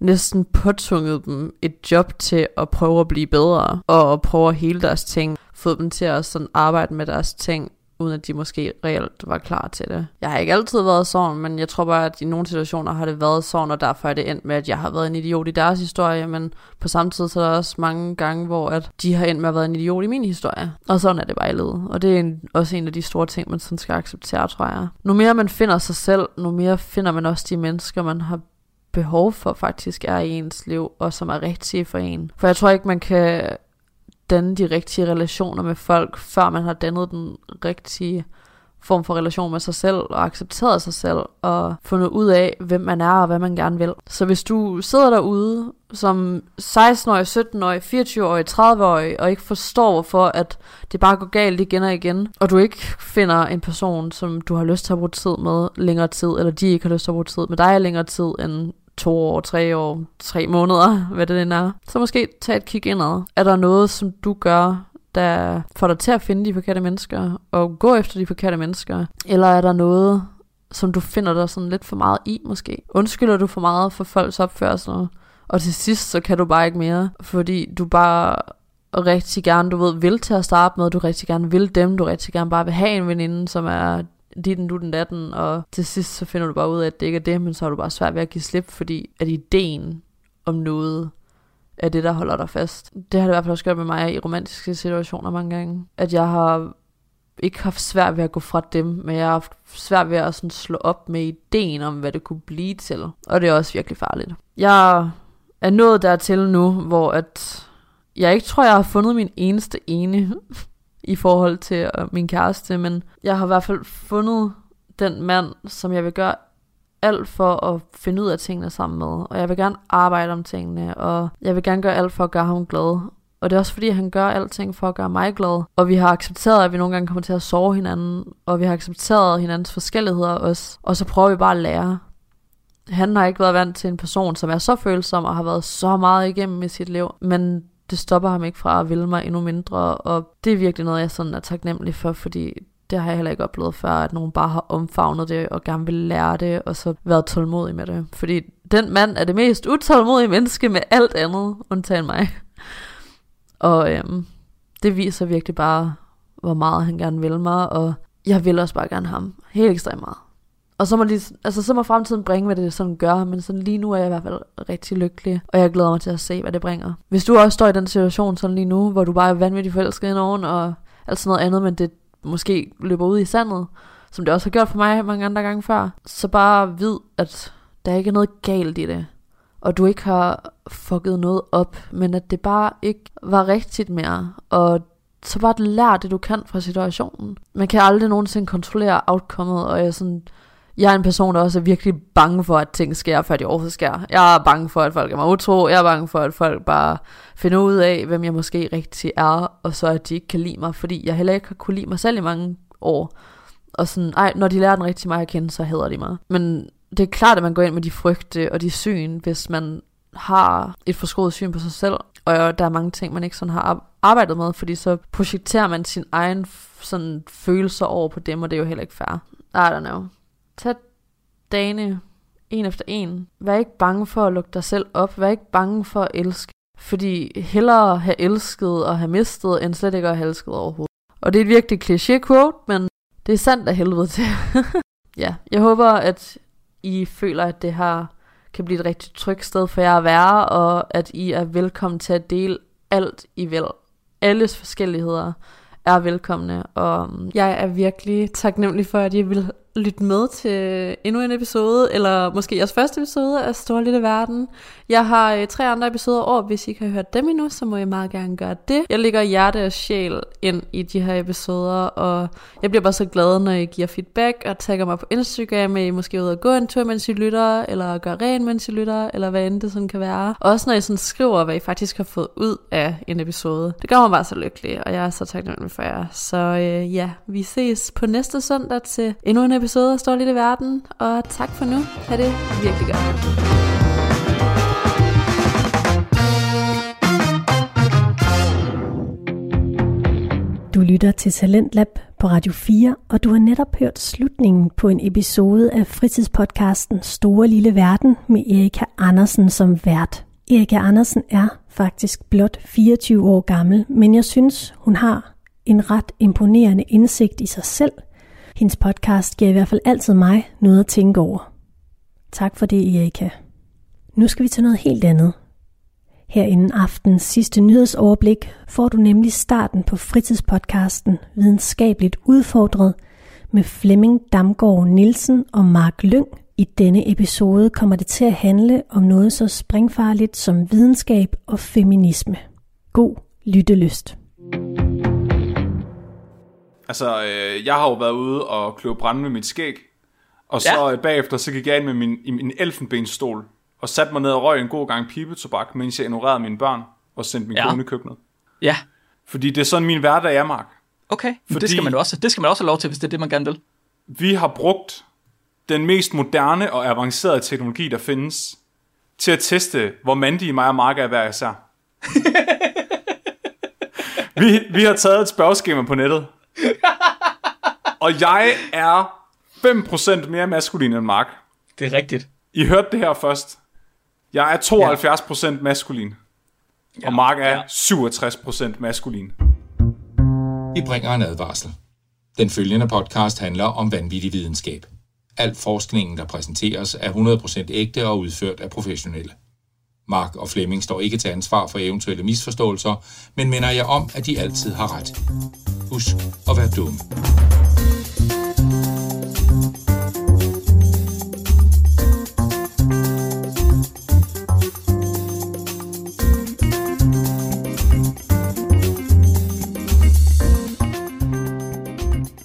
næsten påtunget dem et job til at prøve at blive bedre, og prøve at hele deres ting, få dem til at sådan arbejde med deres ting, uden at de måske reelt var klar til det. Jeg har ikke altid været sådan, men jeg tror bare, at i nogle situationer har det været sådan, og derfor er det endt med, at jeg har været en idiot i deres historie, men på samme tid så er der også mange gange, hvor at de har endt med at være en idiot i min historie. Og sådan er det bare i livet. Og det er en, også en af de store ting, man sådan skal acceptere, tror jeg. Nu mere man finder sig selv, nu mere finder man også de mennesker, man har behov for faktisk er i ens liv, og som er rigtige for en. For jeg tror ikke, man kan danne de rigtige relationer med folk, før man har dannet den rigtige form for relation med sig selv, og accepteret sig selv, og fundet ud af, hvem man er, og hvad man gerne vil. Så hvis du sidder derude som 16-årig, 17-årig, 24-årig, 30-årig, og ikke forstår, hvorfor at det bare går galt igen og igen, og du ikke finder en person, som du har lyst til at bruge tid med længere tid, eller de ikke har lyst til at bruge tid med dig længere tid end to år, tre år, tre måneder, hvad det end er. Så måske tag et kig indad. Er der noget, som du gør, der får dig til at finde de forkerte mennesker, og gå efter de forkerte mennesker? Eller er der noget, som du finder dig sådan lidt for meget i, måske? Undskylder du for meget for folks opførsel? Og til sidst, så kan du bare ikke mere, fordi du bare rigtig gerne, du ved, vil til at starte med, du rigtig gerne vil dem, du rigtig gerne bare vil have en veninde, som er dit du den datten, og til sidst så finder du bare ud af, at det ikke er det, men så har du bare svært ved at give slip, fordi at ideen om noget er det, der holder dig fast. Det har det i hvert fald også gjort med mig i romantiske situationer mange gange. At jeg har ikke haft svært ved at gå fra dem, men jeg har haft svært ved at sådan slå op med ideen om, hvad det kunne blive til. Og det er også virkelig farligt. Jeg er nået dertil nu, hvor at jeg ikke tror, jeg har fundet min eneste ene i forhold til øh, min kæreste, men jeg har i hvert fald fundet den mand, som jeg vil gøre alt for at finde ud af tingene sammen med. Og jeg vil gerne arbejde om tingene, og jeg vil gerne gøre alt for at gøre ham glad. Og det er også fordi, han gør alting for at gøre mig glad. Og vi har accepteret, at vi nogle gange kommer til at sove hinanden. Og vi har accepteret hinandens forskelligheder også. Og så prøver vi bare at lære. Han har ikke været vant til en person, som er så følsom og har været så meget igennem i sit liv. Men det stopper ham ikke fra at ville mig endnu mindre. Og det er virkelig noget, jeg sådan er taknemmelig for, fordi det har jeg heller ikke oplevet før, at nogen bare har omfavnet det og gerne vil lære det, og så været tålmodig med det. Fordi den mand er det mest utålmodige menneske med alt andet, undtagen mig. Og øhm, det viser virkelig bare, hvor meget han gerne vil mig, og jeg vil også bare gerne ham. Helt ekstremt meget. Og så må, lige, altså, så må fremtiden bringe, hvad det sådan gør, men sådan lige nu er jeg i hvert fald rigtig lykkelig, og jeg glæder mig til at se, hvad det bringer. Hvis du også står i den situation sådan lige nu, hvor du bare er vanvittigt forelsket i nogen, og alt sådan noget andet, men det måske løber ud i sandet, som det også har gjort for mig mange andre gange før, så bare vid, at der ikke er noget galt i det og du ikke har fucket noget op, men at det bare ikke var rigtigt mere, og så bare lær det, du kan fra situationen. Man kan aldrig nogensinde kontrollere outcomet, og jeg sådan, jeg er en person, der også er virkelig bange for, at ting sker, før de overhovedet sker. Jeg er bange for, at folk er mig utro. Jeg er bange for, at folk bare finder ud af, hvem jeg måske rigtig er, og så at de ikke kan lide mig, fordi jeg heller ikke har kunne lide mig selv i mange år. Og sådan, ej, når de lærer den rigtig mig at kende, så hedder de mig. Men det er klart, at man går ind med de frygte og de syn, hvis man har et forskroet syn på sig selv, og der er mange ting, man ikke sådan har arbejdet med, fordi så projekterer man sin egen sådan følelser over på dem, og det er jo heller ikke fair. I don't know. Tag dagene en efter en. Vær ikke bange for at lukke dig selv op. Vær ikke bange for at elske. Fordi hellere have elsket og have mistet, end slet ikke at have elsket overhovedet. Og det er et virkelig kliché quote, men det er sandt af helvede til. ja, jeg håber, at I føler, at det her kan blive et rigtig trygt sted for jer at være, og at I er velkommen til at dele alt I vil. Alles forskelligheder er velkomne, og mm, jeg er virkelig taknemmelig for, at I vil lytte med til endnu en episode, eller måske jeres første episode af Stor Lille Verden. Jeg har øh, tre andre episoder over, hvis I ikke har hørt dem endnu, så må I meget gerne gøre det. Jeg lægger hjerte og sjæl ind i de her episoder, og jeg bliver bare så glad, når I giver feedback og tagger mig på Instagram, at I måske er ude og gå en tur, mens I lytter, eller gør ren, mens I lytter, eller hvad end det sådan kan være. Også når I sådan skriver, hvad I faktisk har fået ud af en episode. Det gør mig bare så lykkelig, og jeg er så taknemmelig for jer. Så øh, ja, vi ses på næste søndag til endnu en episode af Stor Lille Verden, og tak for nu. Ha' det virkelig godt. Du lytter til Talentlab på Radio 4, og du har netop hørt slutningen på en episode af fritidspodcasten Store Lille Verden med Erika Andersen som vært. Erika Andersen er faktisk blot 24 år gammel, men jeg synes, hun har en ret imponerende indsigt i sig selv. Hendes podcast giver i hvert fald altid mig noget at tænke over. Tak for det, Erika. Nu skal vi til noget helt andet. Her inden aftens sidste nyhedsoverblik får du nemlig starten på fritidspodcasten Videnskabeligt Udfordret med Flemming Damgaard Nielsen og Mark Lyng. I denne episode kommer det til at handle om noget så springfarligt som videnskab og feminisme. God lyttelyst. Altså, øh, jeg har jo været ude og kløve brænde med mit skæg, og så Ja. øh, bagefter så gik jeg ind med min, min elfenbenstol, og satte mig ned og røg en god gang pibetobak, mens jeg ignorerede mine børn, og sendte min Ja. kone i køkkenet. Ja, Fordi det er sådan min hverdag er, Mark. okay. Fordi... Det, skal man også, det skal man også have lov til, hvis det er det, man gerne vil. Vi har brugt den mest moderne og avancerede teknologi, der findes, til at teste, hvor mandige mig og Mark er hver især. vi, vi har taget et spørgeskema på nettet. Og jeg er 5% mere maskulin end Mark. Det er rigtigt. I hørte det her først. Jeg er 72% maskulin. Ja, og Mark er ja. 67% maskulin. Vi bringer en advarsel. Den følgende podcast handler om vanvittig videnskab. Al forskningen, der præsenteres, er 100% ægte og udført af professionelle. Mark og Flemming står ikke til ansvar for eventuelle misforståelser, men minder jeg om, at de altid har ret. Husk at være dumme.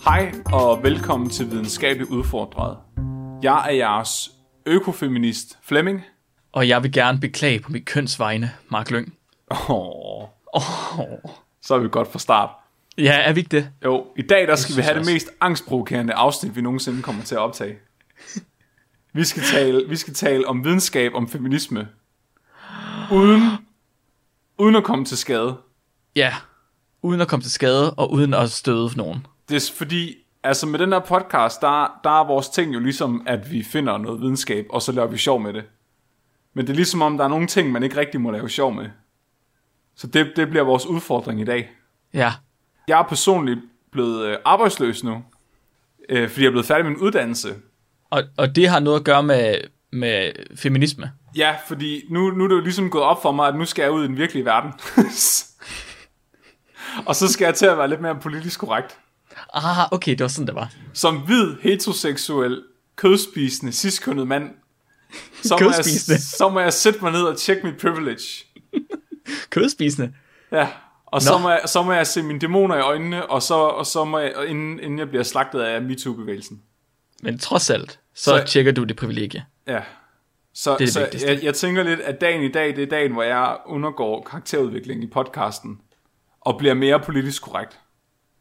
Hej og velkommen til Videnskabeligt Udfordret. Jeg er jeres økofeminist Flemming. Og jeg vil gerne beklage på mit kønsvegne, Mark Lyng. Oh, Oh. så er vi godt fra start. Ja, er vi ikke det? Jo, i dag der skal vi have det også. mest angstprovokerende afsnit, vi nogensinde kommer til at optage. Vi skal tale, vi skal tale om videnskab, om feminisme, uden, uden at komme til skade. Ja, uden at komme til skade og uden at støde nogen. Det er fordi, altså med den her podcast, der, der er vores ting jo ligesom, at vi finder noget videnskab, og så laver vi sjov med det. Men det er ligesom om, der er nogle ting, man ikke rigtig må lave sjov med. Så det, det bliver vores udfordring i dag. Ja, Jeg er personligt blevet øh, arbejdsløs nu, øh, fordi jeg er blevet færdig med min uddannelse. og, og det har noget at gøre med, med feminisme. Ja, fordi nu, nu er det jo ligesom gået op for mig, at nu skal jeg ud i den virkelige verden. og så skal jeg til at være lidt mere politisk korrekt. Ah, okay, det var sådan, det var. Som hvid, heteroseksuel, kødspisende, ciskønnet mand, så må, jeg, så må jeg sætte mig ned og tjekke mit privilege. Kødspisende. Ja, og så må, jeg, så må jeg se mine dæmoner i øjnene, og så, og så må jeg, inden, inden jeg bliver slagtet af MeToo-bevægelsen. Men trods alt, så, Så- tjekker du det privilegie. Ja. Så, Det det så vigtigste. jeg, jeg tænker lidt, at dagen i dag, det er dagen, hvor jeg undergår karakterudvikling i podcasten, og bliver mere politisk korrekt.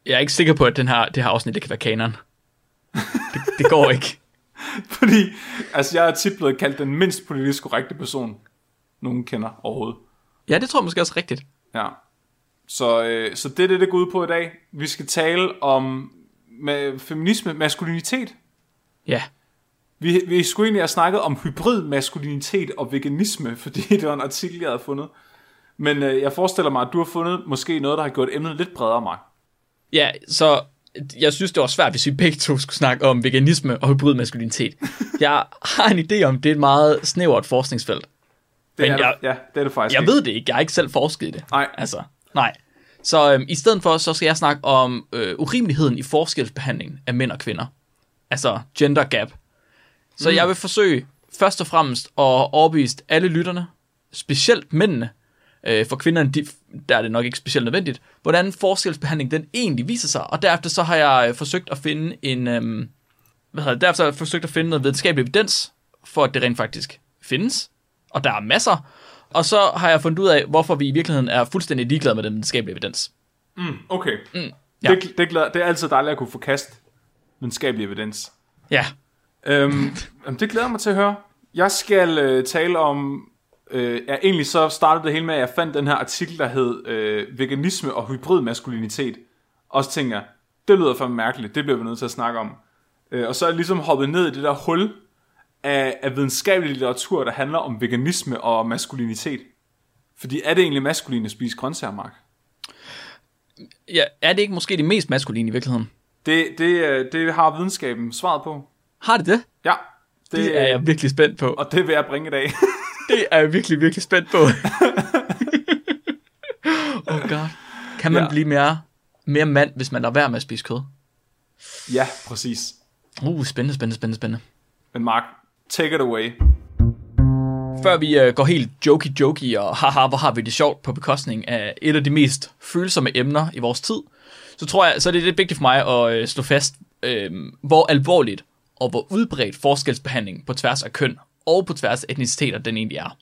Jeg er ikke sikker på, at den her, det her afsnit det kan være kanon. Det, det går ikke. Fordi, altså jeg er tit blevet kaldt den mindst politisk korrekte person, nogen kender overhovedet. Ja, det tror jeg måske også rigtigt. Ja. Så, øh, så det er det, det går ud på i dag. Vi skal tale om med feminisme, maskulinitet. Ja, Vi, vi skulle egentlig have snakket om hybrid maskulinitet og veganisme, fordi det var en artikel, jeg havde fundet. Men øh, jeg forestiller mig, at du har fundet måske noget, der har gjort emnet lidt bredere, Mark. ja så jeg synes, det var svært, hvis vi begge to skulle snakke om veganisme og hybrid maskulinitet. Jeg har en idé om, det er et meget snævert forskningsfelt. Det Men er, jeg- det, ja, det er det faktisk Jeg ikke. ved det ikke, jeg har ikke selv forsket i det. Nej. Altså, nej. Så øhm, i stedet for, så skal jeg snakke om øh, urimeligheden i forskelsbehandling af mænd og kvinder. Altså gender gap. Så mm. jeg vil forsøge først og fremmest at overbevise alle lytterne, specielt mændene, øh, for kvinderne, de, der er det nok ikke specielt nødvendigt, hvordan forskelsbehandling den egentlig viser sig. Og derefter så har jeg øh, forsøgt at finde en, øhm, hvad hedder det, derefter har jeg forsøgt at finde noget videnskabelig evidens, for at det rent faktisk findes. Og der er masser. Og så har jeg fundet ud af, hvorfor vi i virkeligheden er fuldstændig ligeglade med den videnskabelige evidens. Okay. Mm, ja. det, det, glæder, det er altid dejligt at kunne få kast videnskabelig evidens. Ja, Øhm, det glæder mig til at høre. Jeg skal øh, tale om... Øh, ja, egentlig så startede det hele med, at jeg fandt den her artikel, der hed øh, Veganisme og hybrid maskulinitet. Og så tænker jeg, det lyder for mærkeligt, det bliver vi nødt til at snakke om. Øh, og så er jeg ligesom hoppet ned i det der hul af, af videnskabelig litteratur, der handler om veganisme og maskulinitet. Fordi er det egentlig maskulin at spise grøntsager, Mark? ja er det ikke måske det mest maskuline i virkeligheden? Det, det, øh, det har videnskaben svaret på. Har det det? Ja, Det, det er jeg virkelig spændt på. Og det vil jeg bringe i dag. Det er jeg virkelig, virkelig spændt på. oh god. Kan man Ja. blive mere, mere mand, hvis man lader være med at spise kød? ja, præcis. Uh, spændende, spændende, spændende, spændende. Men Mark, take it away. Før vi uh, går helt jokey-jokey og haha, hvor har vi det sjovt på bekostning af et af de mest følsomme emner i vores tid, så tror jeg, så er det lidt vigtigt for mig at uh, slå fast, uh, hvor alvorligt og hvor udbredt forskelsbehandling på tværs af køn og på tværs af etniciteter den egentlig er.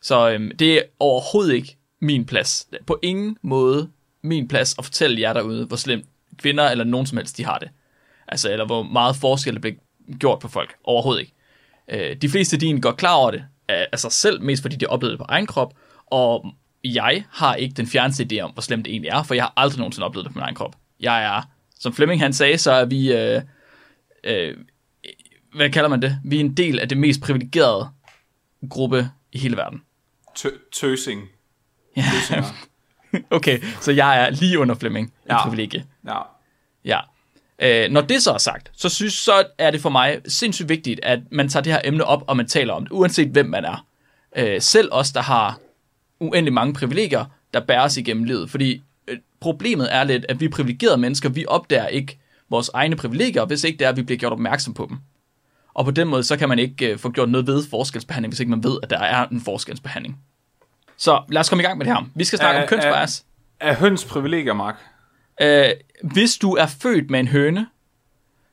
Så øhm, det er overhovedet ikke min plads. På ingen måde min plads at fortælle jer derude, hvor slemt kvinder eller nogen som helst de har det. Altså, eller hvor meget forskel der bliver gjort på folk. Overhovedet ikke. Øh, de fleste af de er godt klar over det af, sig selv, mest fordi de oplevede det på egen krop, og jeg har ikke den fjerneste idé om, hvor slemt det egentlig er, for jeg har aldrig nogensinde oplevet det på min egen krop. Jeg er, som Flemming han sagde, så er vi, øh, øh, hvad kalder man det? Vi er en del af det mest privilegerede gruppe i hele verden. Tø- tøsing. Ja. Okay, så jeg er lige under Flemming i Ja. privilegie. Ja. Ja. Øh, når det så er sagt, så synes så er det for mig sindssygt vigtigt, at man tager det her emne op, og man taler om det, uanset hvem man er. Øh, selv os, der har uendelig mange privilegier, der bærer os igennem livet. Fordi øh, problemet er lidt, at vi privilegerede mennesker, vi opdager ikke vores egne privilegier, hvis ikke det er, at vi bliver gjort opmærksom på dem. Og på den måde, så kan man ikke øh, få gjort noget ved forskelsbehandling, hvis ikke man ved, at der er en forskelsbehandling. Så lad os komme i gang med det her. Vi skal snakke Er- om kønsbias. Er høns privilegier, Mark? Øh, hvis du er født med en høne,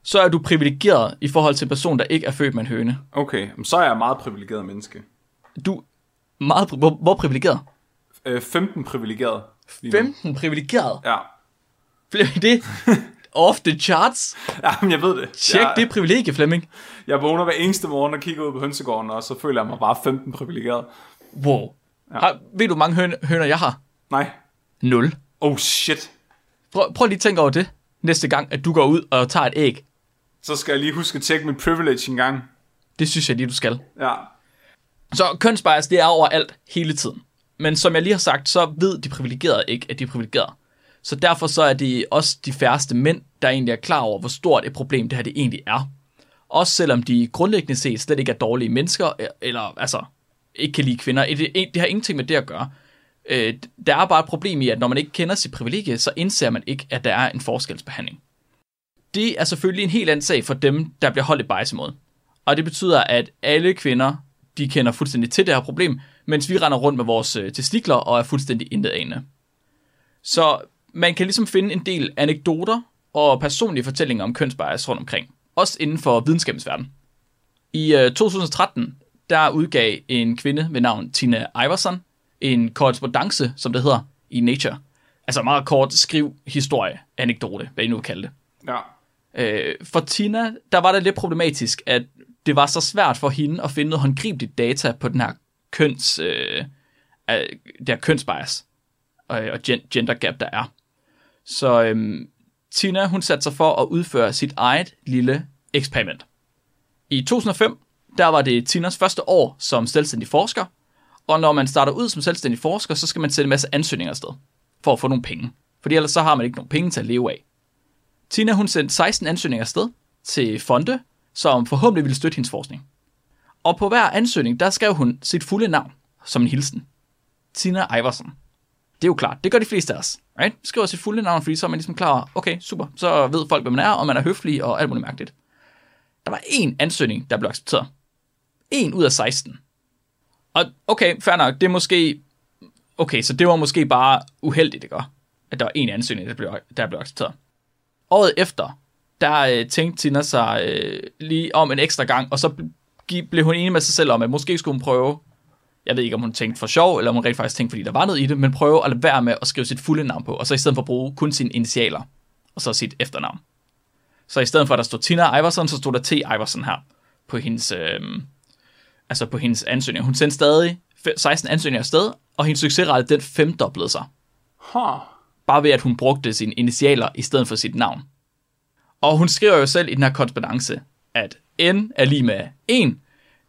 så er du privilegeret i forhold til en person, der ikke er født med en høne. Okay, så er jeg et meget privilegeret menneske. Du er meget, hvor, hvor privilegeret? Øh, 15 privilegeret. lige nu. 15 privilegeret. Ja. Det er off the charts. ja, men jeg ved det. Tjek jeg, det privilegie, Flemming. Jeg vågner hver eneste morgen og kigger ud på hønsegården, og så føler jeg mig bare 15 privilegeret. Wow. Ja. Har, ved du, hvor mange høn, høner jeg har? Nej. Nul. Oh shit. Prøv, prøv lige at tænke over det, næste gang, at du går ud og tager et æg. Så skal jeg lige huske at tjekke mit privilege en gang. Det synes jeg lige, du skal. Ja. Så kønsbias, det er overalt hele tiden. Men som jeg lige har sagt, så ved de privilegerede ikke, at de er privilegerede. Så derfor så er det også de færreste mænd, der egentlig er klar over, hvor stort et problem det her det egentlig er. Også selvom de grundlæggende set slet ikke er dårlige mennesker, e- eller altså ikke kan lide kvinder. Det, det har ingenting med det at gøre. Øh, der er bare et problem i, at når man ikke kender sit privilegie, så indser man ikke, at der er en forskelsbehandling. Det er selvfølgelig en helt anden sag for dem, der bliver holdt i bias imod. Og det betyder, at alle kvinder, de kender fuldstændig til det her problem, mens vi render rundt med vores øh, testikler og er fuldstændig intet anende. Så man kan ligesom finde en del anekdoter og personlige fortællinger om kønsbias rundt omkring. Også inden for videnskabens verden. I øh, 2013, der udgav en kvinde ved navn Tina Iverson en korrespondence, som det hedder, i Nature. Altså meget kort skriv historie, anekdote, hvad I nu vil kalde det. Ja. Øh, for Tina, der var det lidt problematisk, at det var så svært for hende at finde noget håndgribeligt data på den her køns, øh, øh, der kønsbias øh, og gen- gender gap, der er. Så øhm, Tina, hun satte sig for at udføre sit eget lille eksperiment. I 2005, der var det Tinas første år som selvstændig forsker, og når man starter ud som selvstændig forsker, så skal man sætte en masse ansøgninger afsted for at få nogle penge. Fordi ellers så har man ikke nogen penge til at leve af. Tina hun sendte 16 ansøgninger afsted til fonde, som forhåbentlig ville støtte hendes forskning. Og på hver ansøgning, der skrev hun sit fulde navn som en hilsen. Tina Iversen. Det er jo klart, det gør de fleste af os. Right? Skriver sit fulde navn, fordi så er man ligesom klar, okay, super, så ved folk, hvem man er, og man er høflig og alt muligt mærkeligt. Der var én ansøgning, der blev accepteret. En ud af 16. Og okay, fair nok, det er måske... Okay, så det var måske bare uheldigt, ikke? At der var en ansøgning, der blev, der blev accepteret. Året efter, der øh, tænkte Tina sig øh, lige om en ekstra gang, og så ble, blev hun enig med sig selv om, at måske skulle hun prøve, jeg ved ikke, om hun tænkte for sjov, eller om hun rent faktisk tænkte, fordi der var noget i det, men prøve at lade være med at skrive sit fulde navn på, og så i stedet for at bruge kun sine initialer, og så sit efternavn. Så i stedet for, at der stod Tina Iversen, så stod der T. Iversen her på hendes, øh, altså på hendes ansøgning. Hun sendte stadig 16 ansøgninger afsted, og hendes succesrate, den femdoblede sig. Huh. Bare ved, at hun brugte sine initialer i stedet for sit navn. Og hun skriver jo selv i den her korrespondence, at N er lige med 1,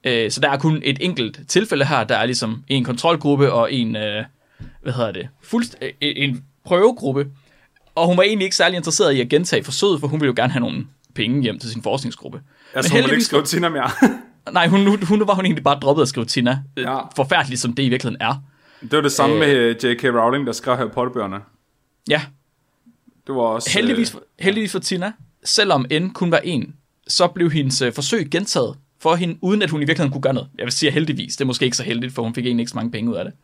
øh, så der er kun et enkelt tilfælde her, der er ligesom en kontrolgruppe og en, øh, hvad hedder det, fuldst- øh, en prøvegruppe. Og hun var egentlig ikke særlig interesseret i at gentage forsøget, for hun ville jo gerne have nogle penge hjem til sin forskningsgruppe. Jeg så heldigvis... ikke skrive Tina mere. Nej, hun, nu, hun var hun egentlig bare droppet at skrive Tina. Ja. Ja. Forfærdeligt som det i virkeligheden er. det var det samme Øh. med øh, J.K. Rowling, der skrev Harry Potter-bøgerne. Ja, Det var også... heldigvis, heldigvis for Tina, selvom N kun var en, så blev hendes øh, forsøg gentaget for hende, uden at hun i virkeligheden kunne gøre noget. Jeg vil sige heldigvis, det er måske ikke så heldigt, for hun fik egentlig ikke så mange penge ud af det.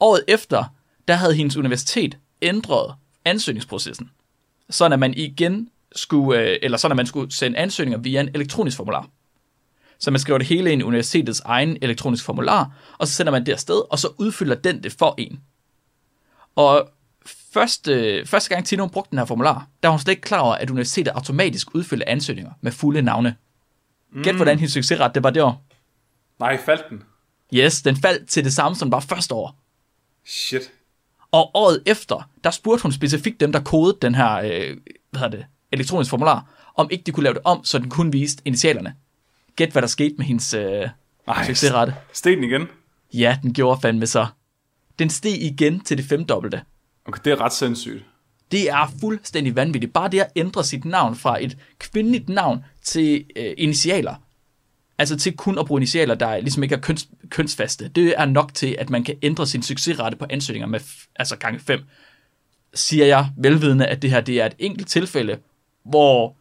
Året efter, der havde hendes universitet ændret ansøgningsprocessen, sådan at man igen skulle, øh, eller sådan at man skulle sende ansøgninger via en elektronisk formular. Så man skriver det hele ind i universitetets egen elektronisk formular, og så sender man det afsted, og så udfylder den det for en. Og første, første gang Tino hun brugte den her formular, der var hun slet ikke klar over, at universitetet automatisk udfyldte ansøgninger med fulde navne. Gæt, Mm. hvordan hendes succesret det var det år. Nej, faldt den. Yes, den faldt til det samme, som var første år. Shit. Og året efter, der spurgte hun specifikt dem, der kodede den her øh, hvad hedder det, elektroniske formular, om ikke de kunne lave det om, så den kun viste initialerne. Gæt, hvad der skete med hendes øh, Ej, succesrate. steg den igen? Ja, den gjorde fandme så. Den steg igen til det femdobbelte. Okay, det er ret sindssygt. Det er fuldstændig vanvittigt. Bare det at ændre sit navn fra et kvindeligt navn til øh, initialer. Altså til kun at bruge initialer, der ligesom ikke er køns, kønsfaste. Det er nok til, at man kan ændre sin succesrate på ansøgninger med f- altså gange 5. Siger jeg velvidende, at det her det er et enkelt tilfælde, hvor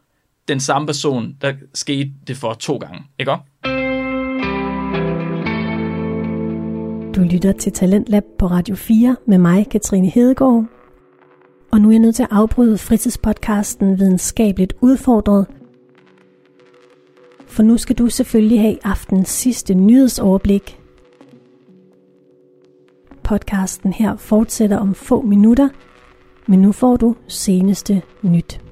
den samme person, der skete det for to gange. Ikke også? Du lytter til Talentlab på Radio 4 med mig, Katrine Hedegaard. Og nu er jeg nødt til at afbryde fritidspodcasten videnskabeligt udfordret. For nu skal du selvfølgelig have aftens sidste nyhedsoverblik. Podcasten her fortsætter om få minutter, men nu får du seneste nyt.